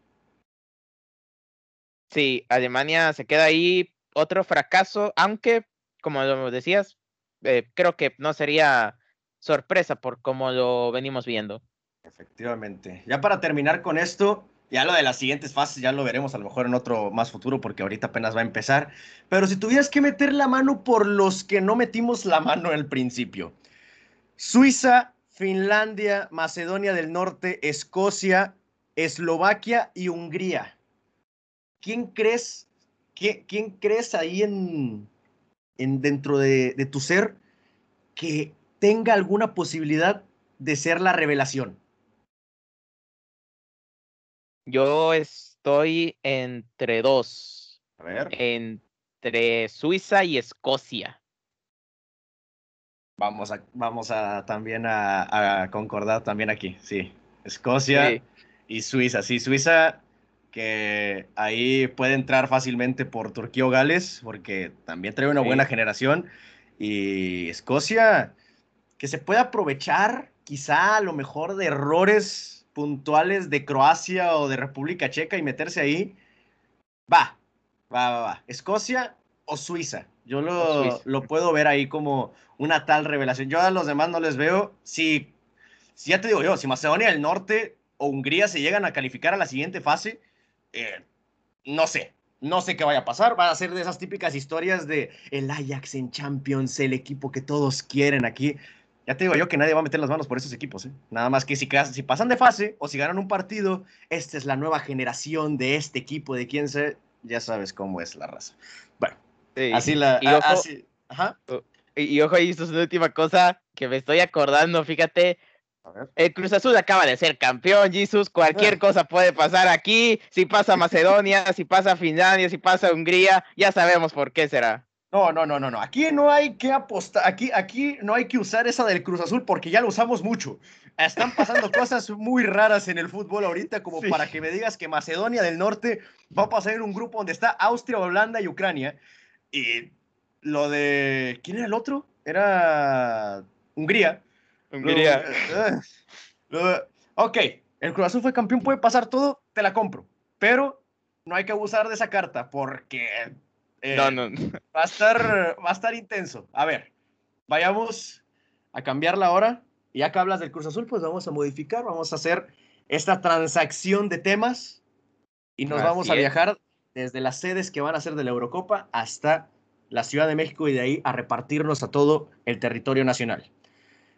B: Sí, Alemania se queda ahí, otro fracaso, aunque, como lo decías, eh, creo que no sería sorpresa por cómo lo venimos viendo.
A: Efectivamente. Ya para terminar con esto, ya lo de las siguientes fases ya lo veremos a lo mejor en otro más futuro porque ahorita apenas va a empezar. Pero si tuvieras que meter la mano por los que no metimos la mano al principio. Suiza, Finlandia, Macedonia del Norte, Escocia, Eslovaquia y Hungría. ¿Quién crees, quién crees ahí en, en dentro de, de tu ser que tenga alguna posibilidad de ser la revelación?
B: Yo estoy entre dos.
A: A ver.
B: Entre Suiza y Escocia.
A: Vamos a, vamos a también a, concordar también aquí, sí. Escocia y Suiza. Sí, Suiza que ahí puede entrar fácilmente por Turquía o Gales, porque también trae una buena generación. Y Escocia, que se puede aprovechar quizá a lo mejor de errores puntuales de Croacia o de República Checa y meterse ahí. Va, va, va, va. Escocia o Suiza. Yo lo, lo puedo ver ahí como una tal revelación. Yo a los demás no les veo. Si, si ya te digo yo, si Macedonia del Norte o Hungría se llegan a calificar a la siguiente fase, eh, no sé, no sé qué vaya a pasar. Va a ser de esas típicas historias de el Ajax en Champions, el equipo que todos quieren aquí. Ya te digo yo que nadie va a meter las manos por esos equipos. ¿eh? Nada más que si, si pasan de fase o si ganan un partido, esta es la nueva generación de este equipo, de quién se. Ya sabes cómo es la raza. Bueno, así la. Y ojo,
B: ajá. Y, ojo, ahí esto es una última cosa que me estoy acordando. Fíjate, el Cruz Azul acaba de ser campeón, Jesus. Cualquier ah. cosa puede pasar aquí. Si pasa Macedonia, (laughs) si pasa Finlandia, si pasa Hungría, ya sabemos por qué será.
A: No, no, no, no, no. Aquí no hay que apostar. Aquí, aquí no hay que usar esa del Cruz Azul porque ya lo usamos mucho. Están pasando (laughs) cosas muy raras en el fútbol ahorita, como para que me digas que Macedonia del Norte va a pasar en un grupo donde está Austria, Holanda y Ucrania. Y lo de. ¿Quién era el otro? Era Hungría
B: Hungría.
A: ok, el Cruz Azul fue campeón, puede pasar todo, te la compro. Pero no hay que abusar de esa carta porque
B: eh, no, no.
A: Va, a estar, va a estar intenso. A ver, vayamos a cambiarla ahora. Y ya que hablas del Cruz Azul, pues vamos a modificar, vamos a hacer esta transacción de temas y nos vamos a viajar desde las sedes que van a ser de la Eurocopa hasta la Ciudad de México y de ahí a repartirnos a todo el territorio nacional.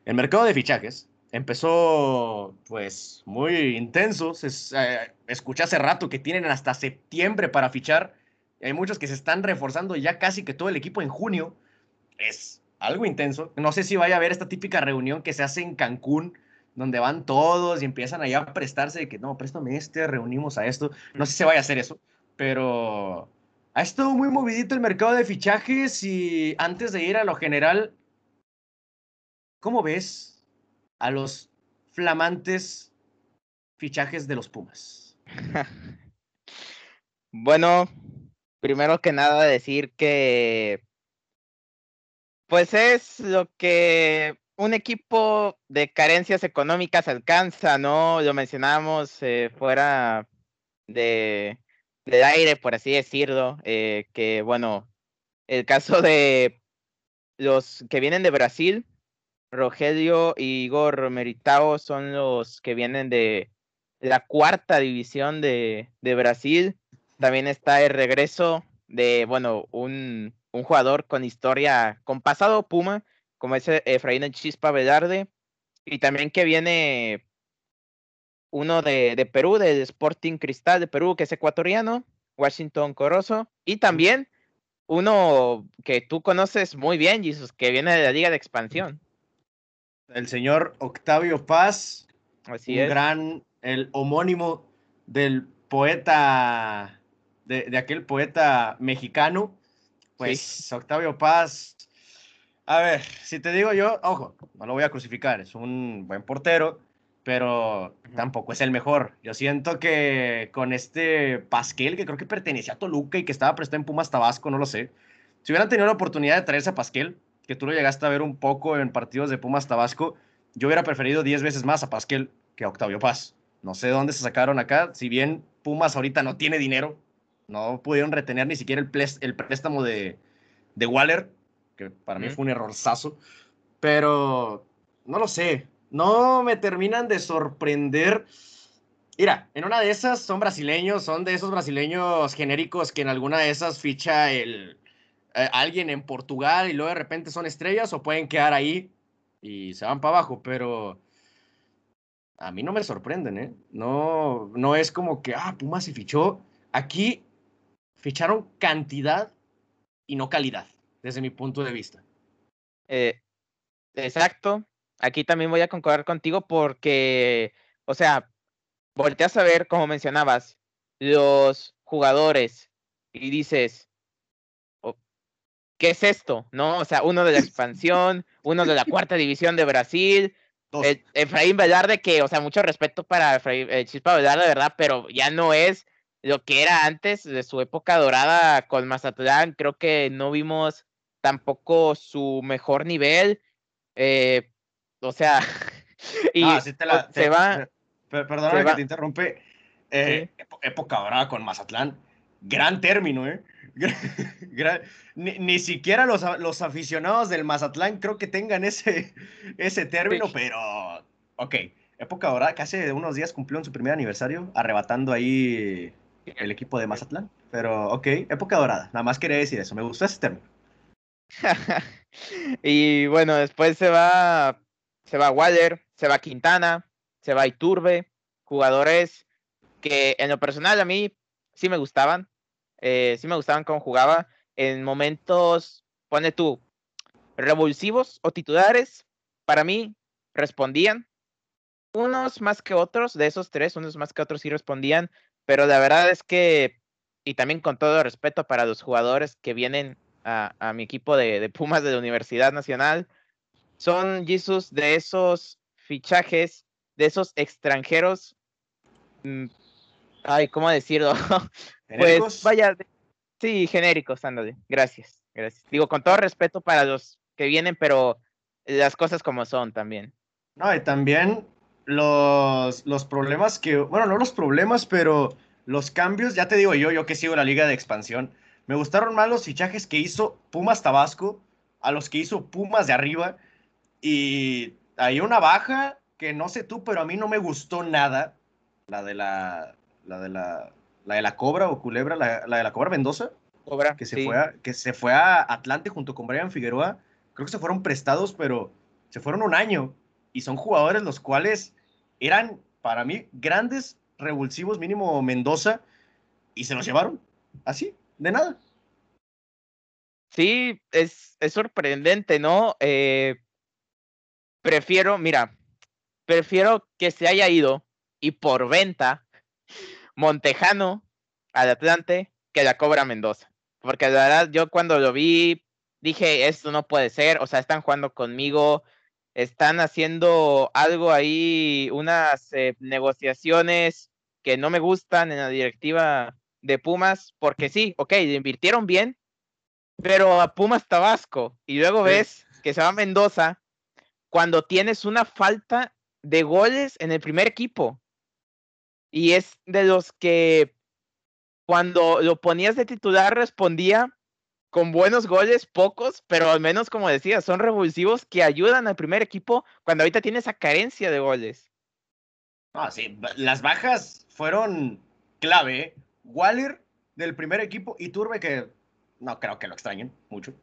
A: El mercado de fichajes empezó pues muy intenso. Eh, escuché hace rato que tienen hasta septiembre para fichar. Hay muchos que se están reforzando ya casi que todo el equipo en junio. Es algo intenso. No sé si vaya a haber esta típica reunión que se hace en Cancún, donde van todos y empiezan allá a prestarse de que no, préstame este, reunimos a esto. No sé si se vaya a hacer eso, pero ha estado muy movidito el mercado de fichajes y antes de ir a lo general, ¿Cómo ves a los flamantes fichajes de los Pumas? (laughs)
B: bueno, primero que nada decir que pues es lo que un equipo de carencias económicas alcanza, ¿no? Lo mencionamos eh, fuera de del aire, por así decirlo, eh, que bueno, el caso de los que vienen de Brasil, Rogelio y Igor Meritao son los que vienen de la cuarta división de, Brasil. También está el regreso de, bueno, un, jugador con historia, con pasado Puma, como es Efraín Chispa Velarde. Y también que viene uno de, de Perú, del Sporting Cristal de Perú, que es ecuatoriano, Washington Corozo. Y también uno que tú conoces muy bien, Jesus, que viene de la Liga de Expansión
A: el señor Octavio Paz, Así un gran, el homónimo del poeta, de, aquel poeta mexicano, pues Octavio Paz. A ver, si te digo yo, ojo, no lo voy a crucificar, es un buen portero, pero tampoco es el mejor. Yo siento que con este Pasquel, que creo que pertenecía a Toluca y que estaba prestado en Pumas Tabasco, no lo sé. Si hubieran tenido la oportunidad de traerse a Pasquel, que tú lo llegaste a ver un poco en partidos de Pumas Tabasco, yo hubiera preferido 10 veces más a Pasquel que a Octavio Paz. No sé de dónde se sacaron acá, si bien Pumas ahorita no tiene dinero, no pudieron retener ni siquiera el, el préstamo de, de Waller, que para mí fue un errorzazo, pero no lo sé, no me terminan de sorprender. Mira, en una de esas son brasileños, son de esos brasileños genéricos que en alguna de esas ficha el, eh, alguien en Portugal y luego de repente son estrellas o pueden quedar ahí y se van para abajo, pero a mí no me sorprenden, ¿eh? No, no es como que, ah, Pumas se fichó. Aquí ficharon cantidad y no calidad, desde mi punto de vista.
B: Eh, exacto, aquí también voy a concordar contigo porque, o sea, volteas a ver, como mencionabas, los jugadores y dices, ¿qué es esto? ¿No? O sea, uno de la expansión, (laughs) uno de la cuarta división de Brasil, eh, Efraín Velarde, que, o sea, mucho respeto para Efraín, eh, Chispa Velarde, ¿verdad? Pero ya no es lo que era antes de su época dorada con Mazatlán. Creo que no vimos tampoco su mejor nivel. Eh, o sea, (laughs) y
A: ah, se va. Perdóname que te interrumpe. Eh, época dorada con Mazatlán. Gran término, ¿eh? (laughs) ni, siquiera los, los, aficionados del Mazatlán creo que tengan ese, ese término, pero ok. Época dorada, que hace unos días cumplió en su primer aniversario, arrebatando ahí el equipo de Mazatlán. Pero ok, época dorada. Nada más quería decir eso. Me gustó ese término. (laughs)
B: y bueno, después se va se va Waller, se va Quintana, se va Iturbe, jugadores que en lo personal a mí sí me gustaban, eh, sí me gustaban cómo jugaba. En momentos, pone tú, revulsivos o titulares, para mí respondían. Unos más que otros, de esos tres, unos más que otros sí respondían, pero la verdad es que, y también con todo respeto para los jugadores que vienen a, mi equipo de Pumas de la Universidad Nacional, son, Jesus, de esos fichajes, de esos extranjeros. Mm, ay, ¿cómo decirlo? (laughs) pues vaya, sí, genéricos, ándale. Gracias, gracias. Digo, con todo respeto para los que vienen, pero las cosas como son también.
A: No, y también los, los problemas que, bueno, no los problemas, pero los cambios, ya te digo yo, yo que sigo la liga de expansión, me gustaron más los fichajes que hizo Pumas Tabasco a los que hizo Pumas de arriba. Y hay una baja que no sé tú, pero a mí no me gustó nada. La de la, la de la, la de la Cobra o Culebra, la, de la Cobra Mendoza.
B: Cobra,
A: que se, fue a, que se fue a Atlante junto con Brian Figueroa. Creo que se fueron prestados, pero se fueron un año. Y son jugadores los cuales eran, para mí, grandes revulsivos, mínimo Mendoza, y se los llevaron. Así, de nada.
B: Sí, es, es sorprendente, ¿no? Eh, prefiero, mira, prefiero que se haya ido y por venta Montejano al Atlante que la Cobra Mendoza. Porque la verdad, yo cuando lo vi, dije, esto no puede ser, o sea, están jugando conmigo, están haciendo algo ahí, unas eh, negociaciones que no me gustan en la directiva de Pumas, porque sí, ok, le invirtieron bien, pero a Pumas Tabasco, y luego ves que se va a Mendoza cuando tienes una falta de goles en el primer equipo. Y es de los que cuando lo ponías de titular respondía con buenos goles, pocos, pero al menos como decía, son revulsivos que ayudan al primer equipo cuando ahorita tiene esa carencia de goles.
A: Ah, sí, las bajas fueron clave. ¿eh? Waller del primer equipo y Turbe que no creo que lo extrañen mucho.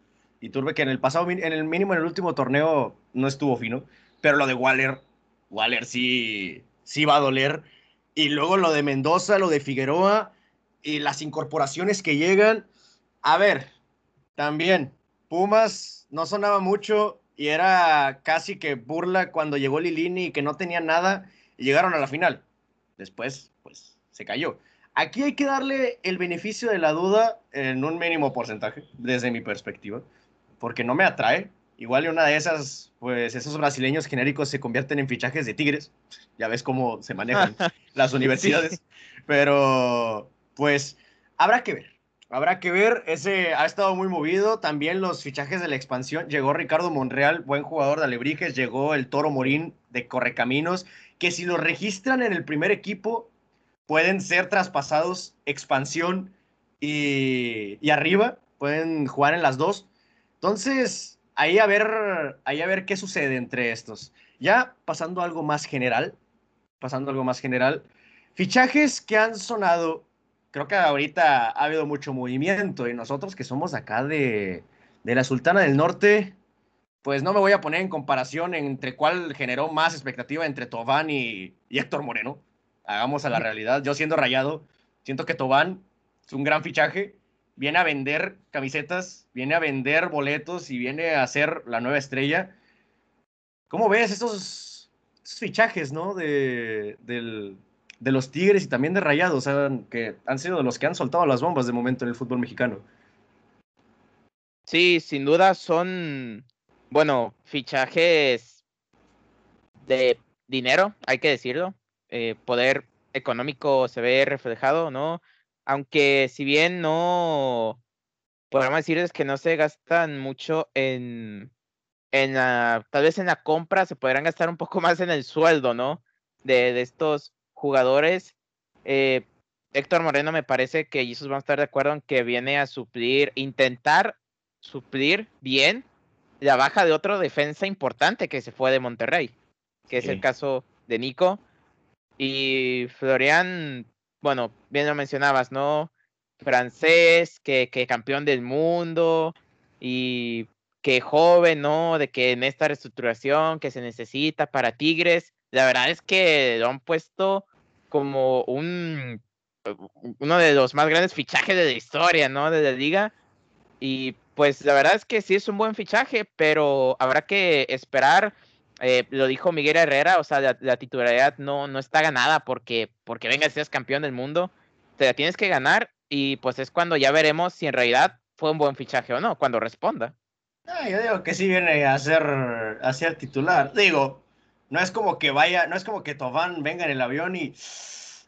A: Y Turbe que en el pasado, en el mínimo en el último torneo no estuvo fino, pero lo de Waller, Waller sí, sí va a doler. Y luego lo de Mendoza, lo de Figueroa y las incorporaciones que llegan. A ver, también, Pumas no sonaba mucho y era casi que burla cuando llegó Lilini y que no tenía nada y llegaron a la final. Después, pues, se cayó. Aquí hay que darle el beneficio de la duda en un mínimo porcentaje, desde mi perspectiva porque no me atrae. Igual y una de esas, pues esos brasileños genéricos se convierten en fichajes de Tigres. Ya ves cómo se manejan (laughs) las universidades. Pero, pues, habrá que ver. Habrá que ver, ese ha estado muy movido. También los fichajes de la expansión. Llegó Ricardo Monreal, buen jugador de Alebrijes. Llegó el Toro Morín de Correcaminos, que si lo registran en el primer equipo, pueden ser traspasados expansión y, y arriba. Pueden jugar en las dos. Entonces, ahí a ver, ahí a ver qué sucede entre estos. Ya pasando a algo más general, pasando a algo más general, fichajes que han sonado, creo que ahorita ha habido mucho movimiento y nosotros que somos acá de, de la Sultana del Norte, pues no me voy a poner en comparación entre cuál generó más expectativa entre Tobán y, y Héctor Moreno. Hagamos a la realidad. Yo siendo rayado, siento que Tobán es un gran fichaje viene a vender camisetas, viene a vender boletos y viene a ser la nueva estrella. ¿Cómo ves esos, fichajes, no? De, de, los Tigres y también de Rayados, que han sido los que han soltado las bombas de momento en el fútbol mexicano.
B: Sí, sin duda son, bueno, fichajes de dinero, hay que decirlo. Eh, poder económico se ve reflejado, ¿no? Aunque si bien no, podemos decirles que no se gastan mucho en, en la, tal vez en la compra, se podrán gastar un poco (laughs) más en el sueldo, ¿no? De, de estos jugadores. Eh, Héctor Moreno me parece que Jesús va a estar de acuerdo en que viene a suplir, intentar suplir bien la baja de otro defensa importante que se fue de Monterrey, que es el caso de Nico. Y Florian bueno, bien lo mencionabas, ¿no? Francés, que, que campeón del mundo y que joven, ¿no? De que en esta reestructuración que se necesita para Tigres, la verdad es que lo han puesto como un uno de los más grandes fichajes de la historia, ¿no? De la liga. Y pues la verdad es que sí es un buen fichaje, pero habrá que esperar eh, lo dijo Miguel Herrera, o sea, la, titularidad no, no está ganada porque, porque venga, seas campeón del mundo, te la tienes que ganar y pues es cuando ya veremos si en realidad fue un buen fichaje o no, cuando responda.
A: Ah, yo digo que sí viene a ser, a ser titular. Digo, no es como que vaya, no es como que Tobán venga en el avión y.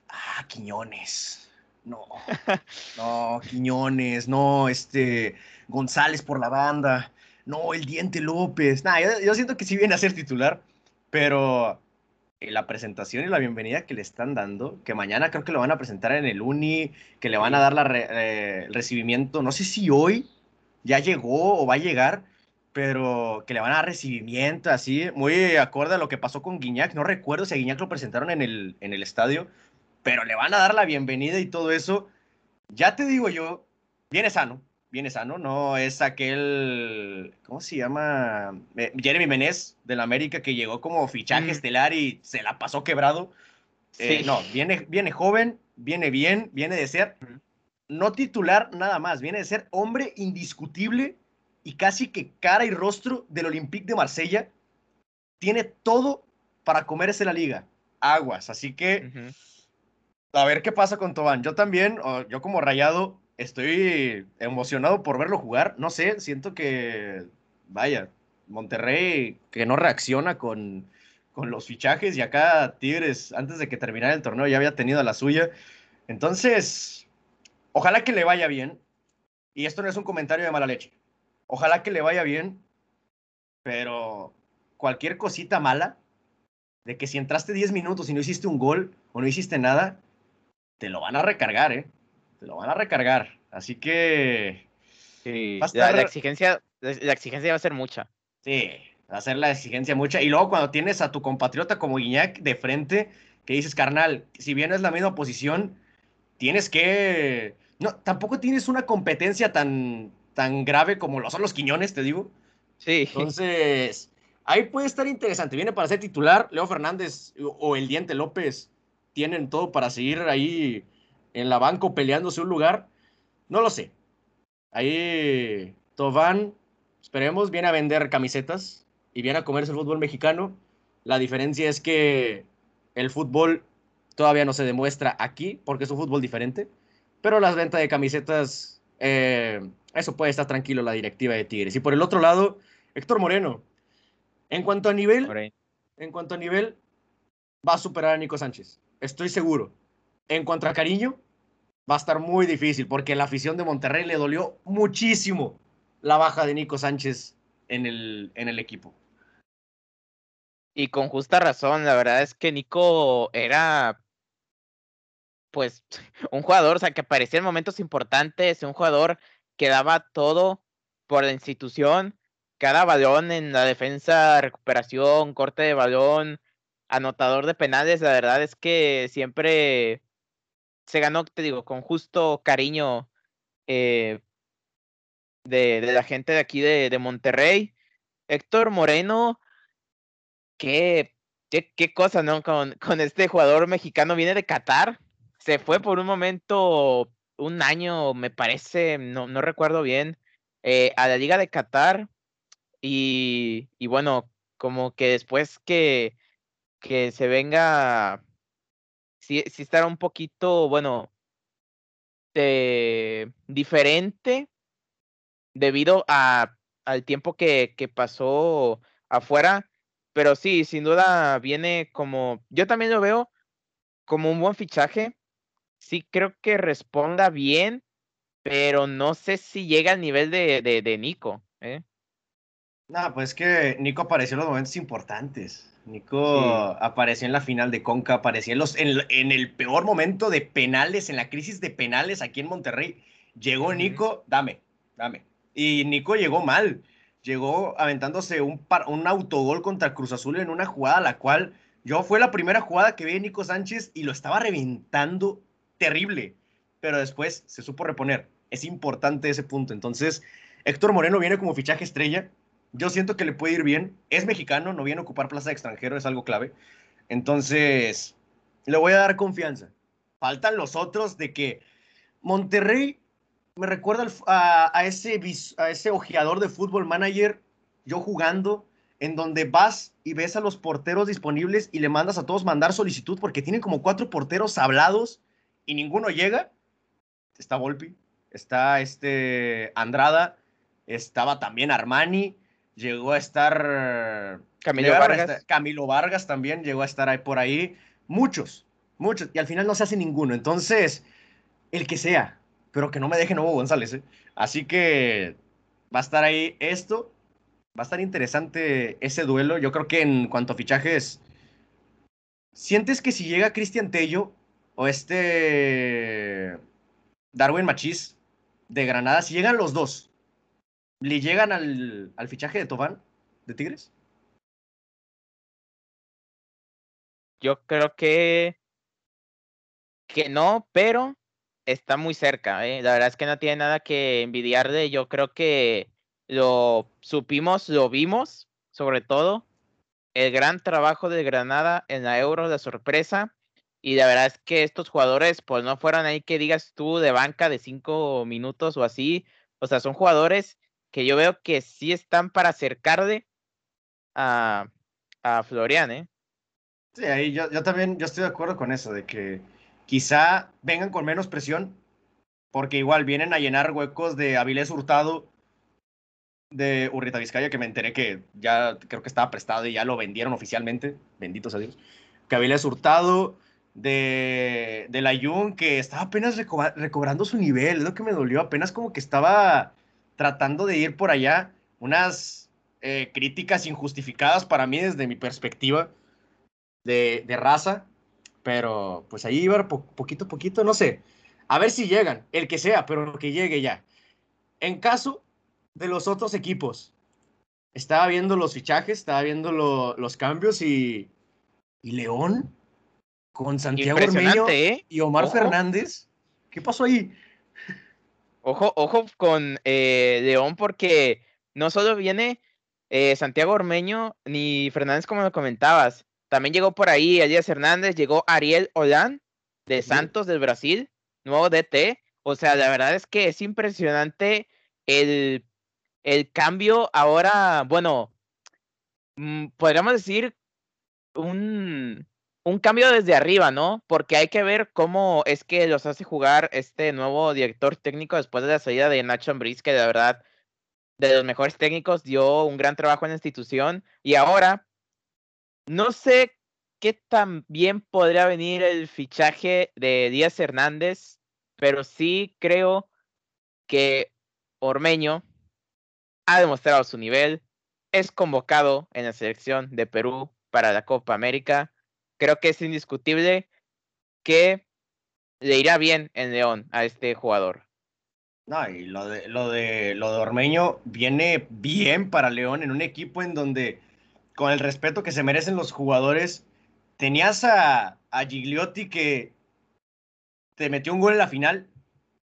A: Ah, Quiñones. No. (laughs) No, Quiñones, no, este. González por la banda no, el Diente López. Nah, yo, siento que sí viene a ser titular, pero eh, la presentación y la bienvenida que le están dando, que mañana creo que lo van a presentar en el Uni, que le van a dar la eh, el recibimiento, no sé si hoy ya llegó o va a llegar, pero que le van a dar recibimiento así, muy acorde a lo que pasó con Guiñac. No recuerdo si a Guiñac lo presentaron en el, en el estadio, pero le van a dar la bienvenida y todo eso. Ya te digo yo, viene sano, viene sano, no es aquel, ¿cómo se llama? Eh, Jeremy Menez del América que llegó como fichaje estelar y se la pasó quebrado. Eh, no, viene, viene joven, viene bien, viene de ser no titular nada más, viene de ser hombre indiscutible y casi que cara y rostro del Olympique de Marsella. Tiene todo para comerse la liga. Aguas, así que a ver qué pasa con Tobán. Yo también, yo como rayado, estoy emocionado por verlo jugar. No sé, siento que, vaya, Monterrey que no reacciona con, con los fichajes y acá Tigres, antes de que terminara el torneo, ya había tenido la suya. Entonces, ojalá que le vaya bien. Y esto no es un comentario de mala leche. Ojalá que le vaya bien, pero cualquier cosita mala, de que si entraste 10 minutos y no hiciste un gol o no hiciste nada, te lo van a recargar, ¿eh? Lo van a recargar. Así que.
B: la, exigencia, la exigencia va a ser mucha.
A: Sí, va a ser la exigencia mucha. Y luego cuando tienes a tu compatriota como Guiñac de frente, que dices, carnal, si bien es la misma posición, tienes que. No, tampoco tienes una competencia tan, tan grave como lo son los Quiñones, te digo.
B: Sí.
A: Entonces, ahí puede estar interesante. Viene para ser titular. Leo Fernández o el Diente López tienen todo para seguir ahí en la banco peleándose un lugar. No lo sé. Ahí Tobán, esperemos, viene a vender camisetas y viene a comerse el fútbol mexicano. La diferencia es que el fútbol todavía no se demuestra aquí porque es un fútbol diferente. Pero las ventas de camisetas, eh, eso puede estar tranquilo la directiva de Tigres. Y por el otro lado, Héctor Moreno, en cuanto a nivel, en cuanto a nivel, va a superar a Nico Sánchez. Estoy seguro. En cuanto a cariño, va a estar muy difícil porque la afición de Monterrey le dolió muchísimo la baja de Nico Sánchez en el, en el equipo.
B: Y con justa razón, la verdad es que Nico era pues un jugador, o sea, que aparecía en momentos importantes, un jugador que daba todo por la institución, cada balón en la defensa, recuperación, corte de balón, anotador de penales, la verdad es que siempre se ganó, te digo, con justo cariño eh, de, de, la gente de aquí de, de Monterrey. Héctor Moreno, qué, qué, qué cosa, ¿no? Con, con este jugador mexicano, viene de Qatar, se fue por un momento, un año, me parece, no, no recuerdo bien, eh, a la Liga de Qatar. Y, y, bueno, como que después que, que se venga, sí, sí estará un poquito, bueno, eh, diferente debido a, al tiempo que, que pasó afuera. Pero sí, sin duda viene como, yo también lo veo como un buen fichaje sí creo que responda bien, pero no sé si llega al nivel de, de, de Nico. ¿eh?
A: No, pues que Nico apareció en los momentos importantes. Nico sí. apareció en la final de Conca, apareció en, los, en, en, el peor momento de penales, en la crisis de penales aquí en Monterrey. Llegó Nico, dame, dame. Y Nico llegó mal. Llegó aventándose un, par, un autogol contra Cruz Azul en una jugada la cual yo fue la primera jugada que vi a Nico Sánchez y lo estaba reventando terrible, pero después se supo reponer. Es importante ese punto. Entonces, Héctor Moreno viene como fichaje estrella. Yo siento que le puede ir bien. Es mexicano, no viene ocupar plaza de extranjero, es algo clave. Entonces, le voy a dar confianza. Faltan los otros de que Monterrey me recuerda a, a, ese, a ese ojeador de fútbol manager, yo jugando, en donde vas y ves a los porteros disponibles y le mandas a todos mandar solicitud porque tienen como cuatro porteros hablados y ninguno llega. Está Volpi, está este Andrada, estaba también Armani, llegó a estar
B: Camilo Vargas.
A: Estar, Camilo Vargas también llegó a estar ahí por ahí. Muchos, muchos. Y al final no se hace ninguno. Entonces, el que sea, pero que no me deje Nuevo González. ¿eh? Así que va a estar ahí esto. Va a estar interesante ese duelo. Yo creo que en cuanto a fichajes, sientes que si llega Cristian Tello, o este Darwin Machís de Granada, si llegan los dos, ¿le llegan al, al fichaje de Tobán de Tigres?
B: Yo creo que que no, pero está muy cerca. ¿eh? La verdad es que no tiene nada que envidiar de. Yo creo que lo supimos, lo vimos, sobre todo el gran trabajo de Granada en la Euro de sorpresa y la verdad es que estos jugadores, pues no fueron ahí que digas tú de banca de cinco minutos o así. O sea, son jugadores que yo veo que sí están para acercarle a, a Florian, ¿eh?
A: Sí, ahí yo, yo también, yo estoy de acuerdo con eso, de que quizá vengan con menos presión, porque igual vienen a llenar huecos de Avilés Hurtado, de Urrita Vizcaya, que me enteré que ya creo que estaba prestado y ya lo vendieron oficialmente, benditos a Dios. Que Avilés Hurtado, de, de la Jun que estaba apenas reco recobrando su nivel, es lo que me dolió, apenas como que estaba tratando de ir por allá, unas eh, críticas injustificadas para mí desde mi perspectiva de, de raza, pero pues ahí iba po poquito a poquito, no sé, a ver si llegan, el que sea, pero que llegue ya. En caso de los otros equipos, estaba viendo los fichajes, estaba viendo lo, los cambios y, y León con Santiago Ormeño
B: ¿eh?
A: y Omar ojo. Fernández. ¿Qué pasó ahí?
B: Ojo, ojo con eh, León porque no solo viene eh, Santiago Ormeño ni Fernández como lo comentabas, también llegó por ahí Elías Hernández, llegó Ariel Olan de Santos del Brasil, nuevo DT. O sea, la verdad es que es impresionante el, el cambio ahora, bueno, mmm, podríamos decir un, un cambio desde arriba, ¿no? Porque hay que ver cómo es que los hace jugar este nuevo director técnico después de la salida de Nacho Ambriz, que de verdad de los mejores técnicos, dio un gran trabajo en la institución y ahora no sé qué tan bien podría venir el fichaje de Díaz Hernández, pero sí creo que Ormeño ha demostrado su nivel, es convocado en la selección de Perú para la Copa América. Creo que es indiscutible que le irá bien en León a este jugador.
A: No, y lo de, lo de, lo de Ormeño viene bien para León en un equipo en donde, con el respeto que se merecen los jugadores, tenías a, a Gigliotti que te metió un gol en la final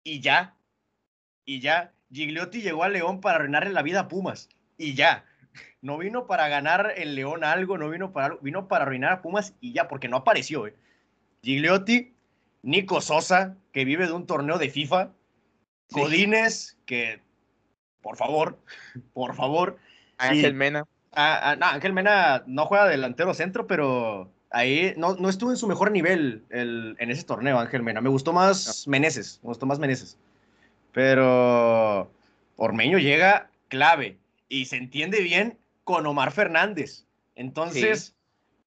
A: y ya, y ya. Gigliotti llegó a León para arruinarle la vida a Pumas y ya. No vino para ganar el León algo, no vino para vino para arruinar a Pumas y ya, porque no apareció. Eh. Gigliotti, Nico Sosa, que vive de un torneo de FIFA, Godínez, que por favor, por favor.
B: Ángel Mena.
A: No, Ángel Mena no juega delantero centro, pero ahí no, no estuvo en su mejor nivel el, en ese torneo, Ángel Mena. Me gustó más Meneses, me gustó más Meneses. Pero Ormeño llega clave y se entiende bien con Omar Fernández. Entonces,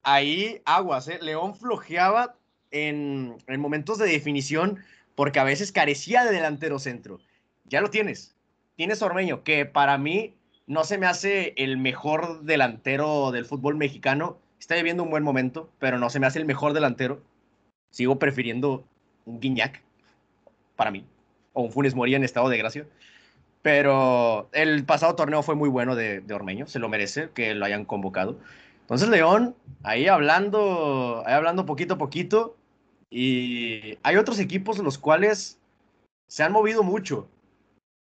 A: ahí aguas, ¿eh? León flojeaba en, en momentos de definición porque a veces carecía de delantero centro. Ya lo tienes. Tienes Ormeño, que para mí no se me hace el mejor delantero del fútbol mexicano. Está viviendo un buen momento, pero no se me hace el mejor delantero. Sigo prefiriendo un Guiñac, para mí, o un Funes Mori en estado de gracia. Pero el pasado torneo fue muy bueno de, Ormeño, se lo merece que lo hayan convocado. Entonces León, ahí hablando, ahí hablando poquito a poquito, y hay otros equipos los cuales se han movido mucho.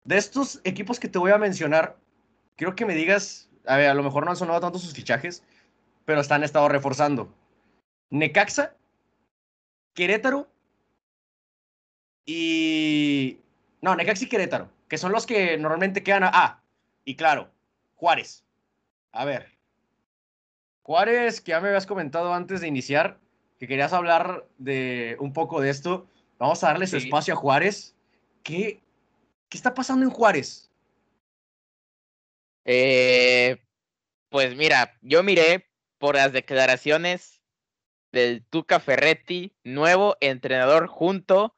A: De estos equipos que te voy a mencionar, quiero que me digas, a ver, a lo mejor no han sonado tanto sus fichajes, pero están estado reforzando. Necaxa, Querétaro y... No, Necaxa y Querétaro, que son los que normalmente quedan a... Ah, y claro, Juárez. A ver. Juárez, que ya me habías comentado antes de iniciar, que querías hablar de un poco de esto. Vamos a darle su espacio a Juárez. ¿Qué, ¿Qué está pasando en Juárez?
B: Eh, pues mira, yo miré por las declaraciones del Tuca Ferretti, nuevo entrenador junto,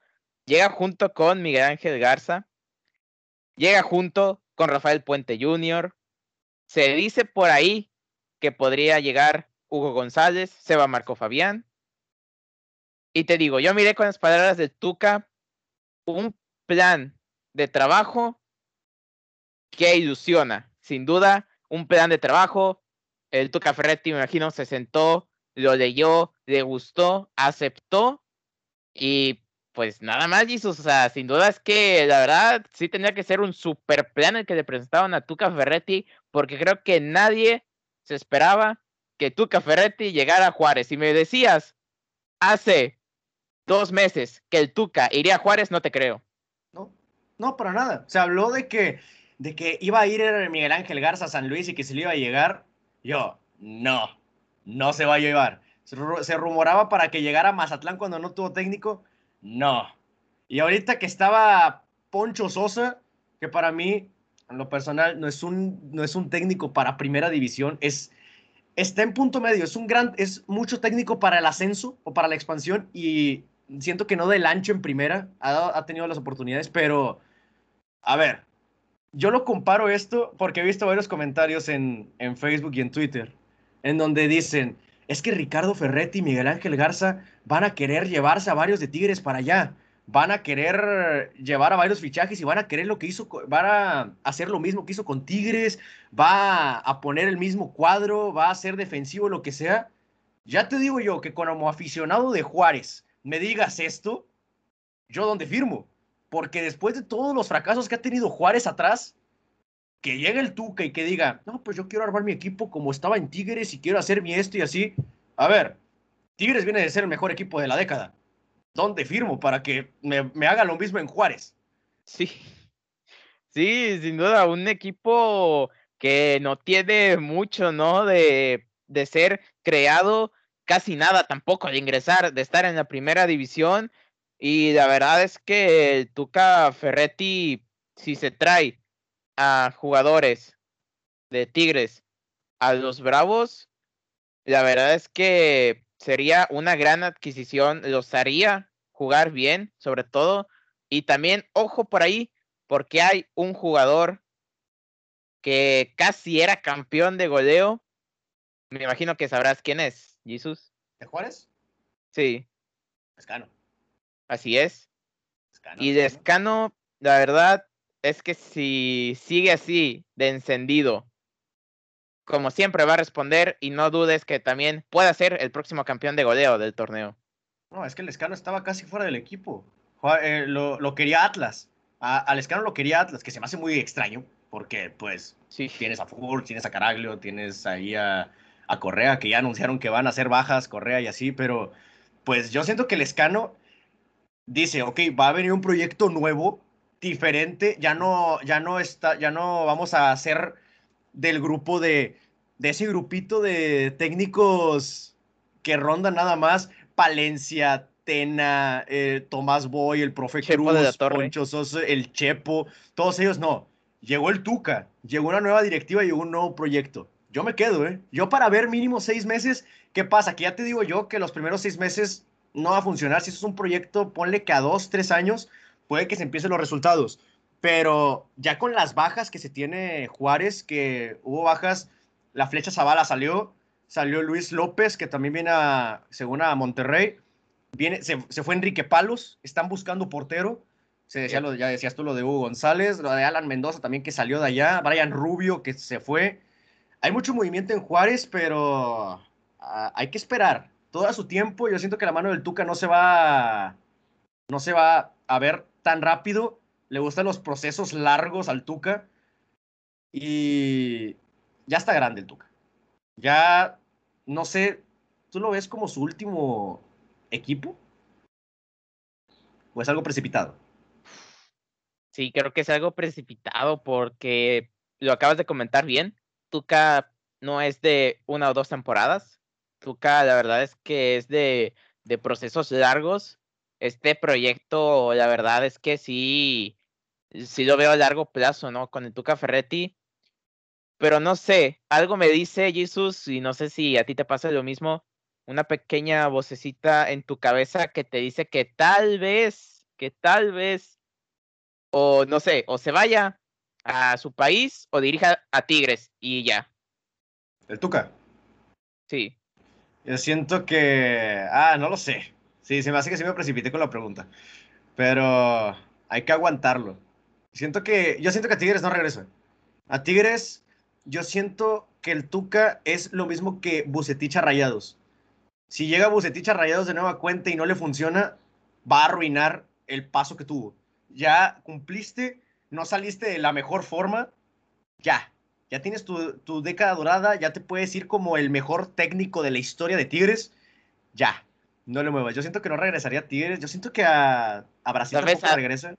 B: llega junto con Miguel Ángel Garza, llega junto con Rafael Puente Jr. Se dice por ahí que podría llegar Hugo González, Seba Marco Fabián, y te digo, yo miré con las palabras de Tuca un plan de trabajo que ilusiona. Sin duda, un plan de trabajo. El Tuca Ferretti, me imagino, se sentó, lo leyó, le gustó, aceptó y pues nada más, Jesus. O sea, sin duda es que la verdad sí tenía que ser un super plan el que le presentaban a Tuca Ferretti, porque creo que nadie se esperaba que Tuca Ferretti llegara a Juárez. Y me decías hace dos meses que el Tuca iría a Juárez, no te creo.
A: No, no, para nada. Se habló de que, de que iba a ir Miguel Ángel Garza a San Luis y que se le iba a llegar. Yo, no, no se va a llevar. Se rumoraba para que llegara a Mazatlán cuando no tuvo técnico. No. Y ahorita que estaba Poncho Sosa, que para mí, en lo personal, no es un, no es un técnico para primera división, es, está en punto medio. Es un gran, es mucho técnico para el ascenso o para la expansión y siento que no del ancho en primera, ha, tenido las oportunidades, pero a ver, yo lo comparo esto porque he visto varios comentarios en, en Facebook y en Twitter, en donde dicen, es que Ricardo Ferretti y Miguel Ángel Garza van a querer llevarse a varios de Tigres para allá, van a querer llevar a varios fichajes y van a querer lo que hizo, van a hacer lo mismo que hizo con Tigres, va a poner el mismo cuadro, va a ser defensivo, lo que sea. Ya te digo yo que como aficionado de Juárez, me digas esto, yo donde firmo. Porque después de todos los fracasos que ha tenido Juárez atrás, que llegue el Tuca y que diga, no, pues yo quiero armar mi equipo como estaba en Tigres y quiero hacer mi esto y así. A ver, Tigres viene de ser el mejor equipo de la década. ¿Dónde firmo para que me, me haga lo mismo en Juárez?
B: Sí, sí, sin duda, un equipo que no tiene mucho, ¿no? De, de ser creado casi nada tampoco de ingresar, de estar en la primera división. Y la verdad es que el Tuca Ferretti, si se trae a jugadores de Tigres a los Bravos, la verdad es que sería una gran adquisición, los haría jugar bien, sobre todo, y también, ojo por ahí, porque hay un jugador que casi era campeón de goleo. Me imagino que sabrás quién es, Jesús.
A: ¿De Juárez?
B: Sí.
A: Escano.
B: Así es. y de Escano, la verdad es que si sigue así de encendido, como siempre va a responder y no dudes que también pueda ser el próximo campeón de goleo del torneo.
A: No, es que el Escano estaba casi fuera del equipo. Eh, lo, quería Atlas. al Escano lo quería Atlas, que se me hace muy extraño, porque pues tienes a Fútbol, tienes a Caraglio, tienes ahí a, a, Correa, que ya anunciaron que van a hacer bajas, Correa y así, pero pues yo siento que el Escano dice, ok, va a venir un proyecto nuevo, diferente, ya no, ya no está, ya no vamos a hacer del grupo de, de ese grupito de técnicos que rondan nada más, Palencia, Tena, eh, Tomás Boy, el profe Cruz, Poncho Sosa, el Chepo, todos ellos no. Llegó el Tuca, llegó una nueva directiva, llegó un nuevo proyecto. Yo me quedo, ¿eh? Yo para ver mínimo seis meses, ¿qué pasa? Que ya te digo yo que los primeros seis meses no va a funcionar. Si eso es un proyecto, ponle que a dos, tres años puede que se empiecen los resultados. Pero ya con las bajas que se tiene Juárez, que hubo bajas, la flecha Zavala salió, salió Luis López, que también viene, a, según a Monterrey, viene, se, fue Enrique Palos, están buscando portero, se decía lo, ya decías tú lo de Hugo González, lo de Alan Mendoza también que salió de allá, Brian Rubio que se fue. Hay mucho movimiento en Juárez, pero ah, hay que esperar todo a su tiempo. Yo siento que la mano del Tuca no se va, no se va a ver tan rápido le gustan los procesos largos al Tuca. Y ya está grande el Tuca. Ya, no sé, ¿tú lo ves como su último equipo? ¿O es algo precipitado?
B: Sí, creo que es algo precipitado porque lo acabas de comentar bien. Tuca no es de una o dos temporadas. Tuca, la verdad es que es de, de procesos largos. Este proyecto, la verdad es que sí, sí lo veo a largo plazo, ¿no? Con el Tuca Ferretti. Pero no sé, algo me dice Jesús, y no sé si a ti te pasa lo mismo, una pequeña vocecita en tu cabeza que te dice que tal vez, que tal vez, o no sé, o se vaya a su país o dirija a Tigres y ya.
A: ¿El Tuca?
B: Sí.
A: Yo siento que. Ah, no lo sé. Sí, se me hace que sí me precipité con la pregunta. Pero hay que aguantarlo. Siento que, yo siento que a Tigres no regresa. A Tigres, yo siento que el Tuca es lo mismo que Bucetich Rayados. Si llega Bucetich Rayados de nueva cuenta y no le funciona, va a arruinar el paso que tuvo. Ya cumpliste, no saliste de la mejor forma, ya. Ya tienes tu, tu década dorada, ya te puedes ir como el mejor técnico de la historia de Tigres, ya. No le muevas. Yo siento que no regresaría a Tigres. Yo siento que a, a Brasil tampoco regresa.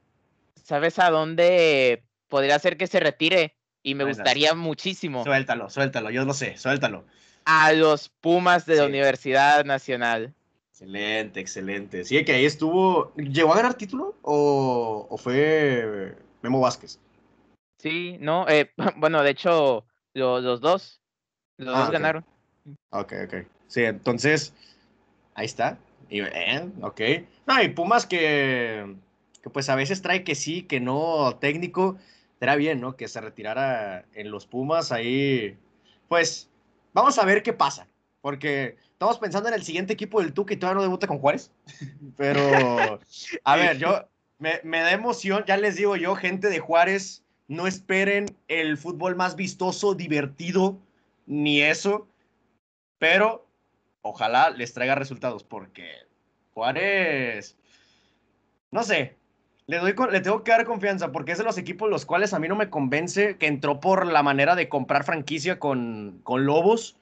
B: ¿Sabes a dónde podría ser que se retire? Y me gustaría muchísimo.
A: Suéltalo, suéltalo, yo lo sé, suéltalo.
B: A los Pumas de la Universidad Nacional.
A: Excelente, excelente. Sí, que ahí estuvo. ¿Llegó a ganar título o, fue Memo Vázquez?
B: Sí, no, eh, (laughs) bueno, de hecho, los dos, los dos ah, ganaron.
A: Ok, ok. Sí, entonces, ahí está. Y, eh, ok. No, y Pumas que que pues a veces trae que sí, que no técnico, era bien, ¿no? Que se retirara en los Pumas ahí. Pues vamos a ver qué pasa, porque estamos pensando en el siguiente equipo del Tuca y todavía no debuta con Juárez. (laughs) Pero, a ver, yo me, me da emoción, ya les digo yo, gente de Juárez, no esperen el fútbol más vistoso, divertido, ni eso, pero ojalá les traiga resultados, porque Juárez, no sé, le, doy, le tengo que dar confianza porque es de los equipos los cuales a mí no me convence que entró por la manera de comprar franquicia con, con Lobos.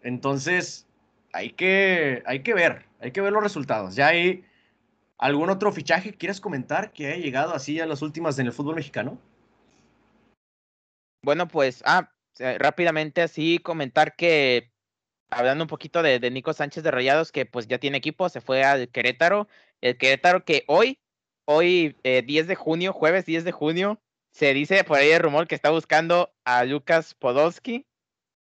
A: Entonces, hay que, hay que ver, hay que ver los resultados. ¿Ya hay algún otro fichaje que quieras comentar que haya llegado así a las últimas en el fútbol mexicano?
B: Bueno, pues, ah, rápidamente así comentar que, hablando un poquito de, de Nico Sánchez de Rayados, que pues ya tiene equipo, se fue al Querétaro. El Querétaro que hoy hoy, 10 eh, de junio, jueves 10 de junio, se dice por ahí el rumor que está buscando a Lucas Podolski.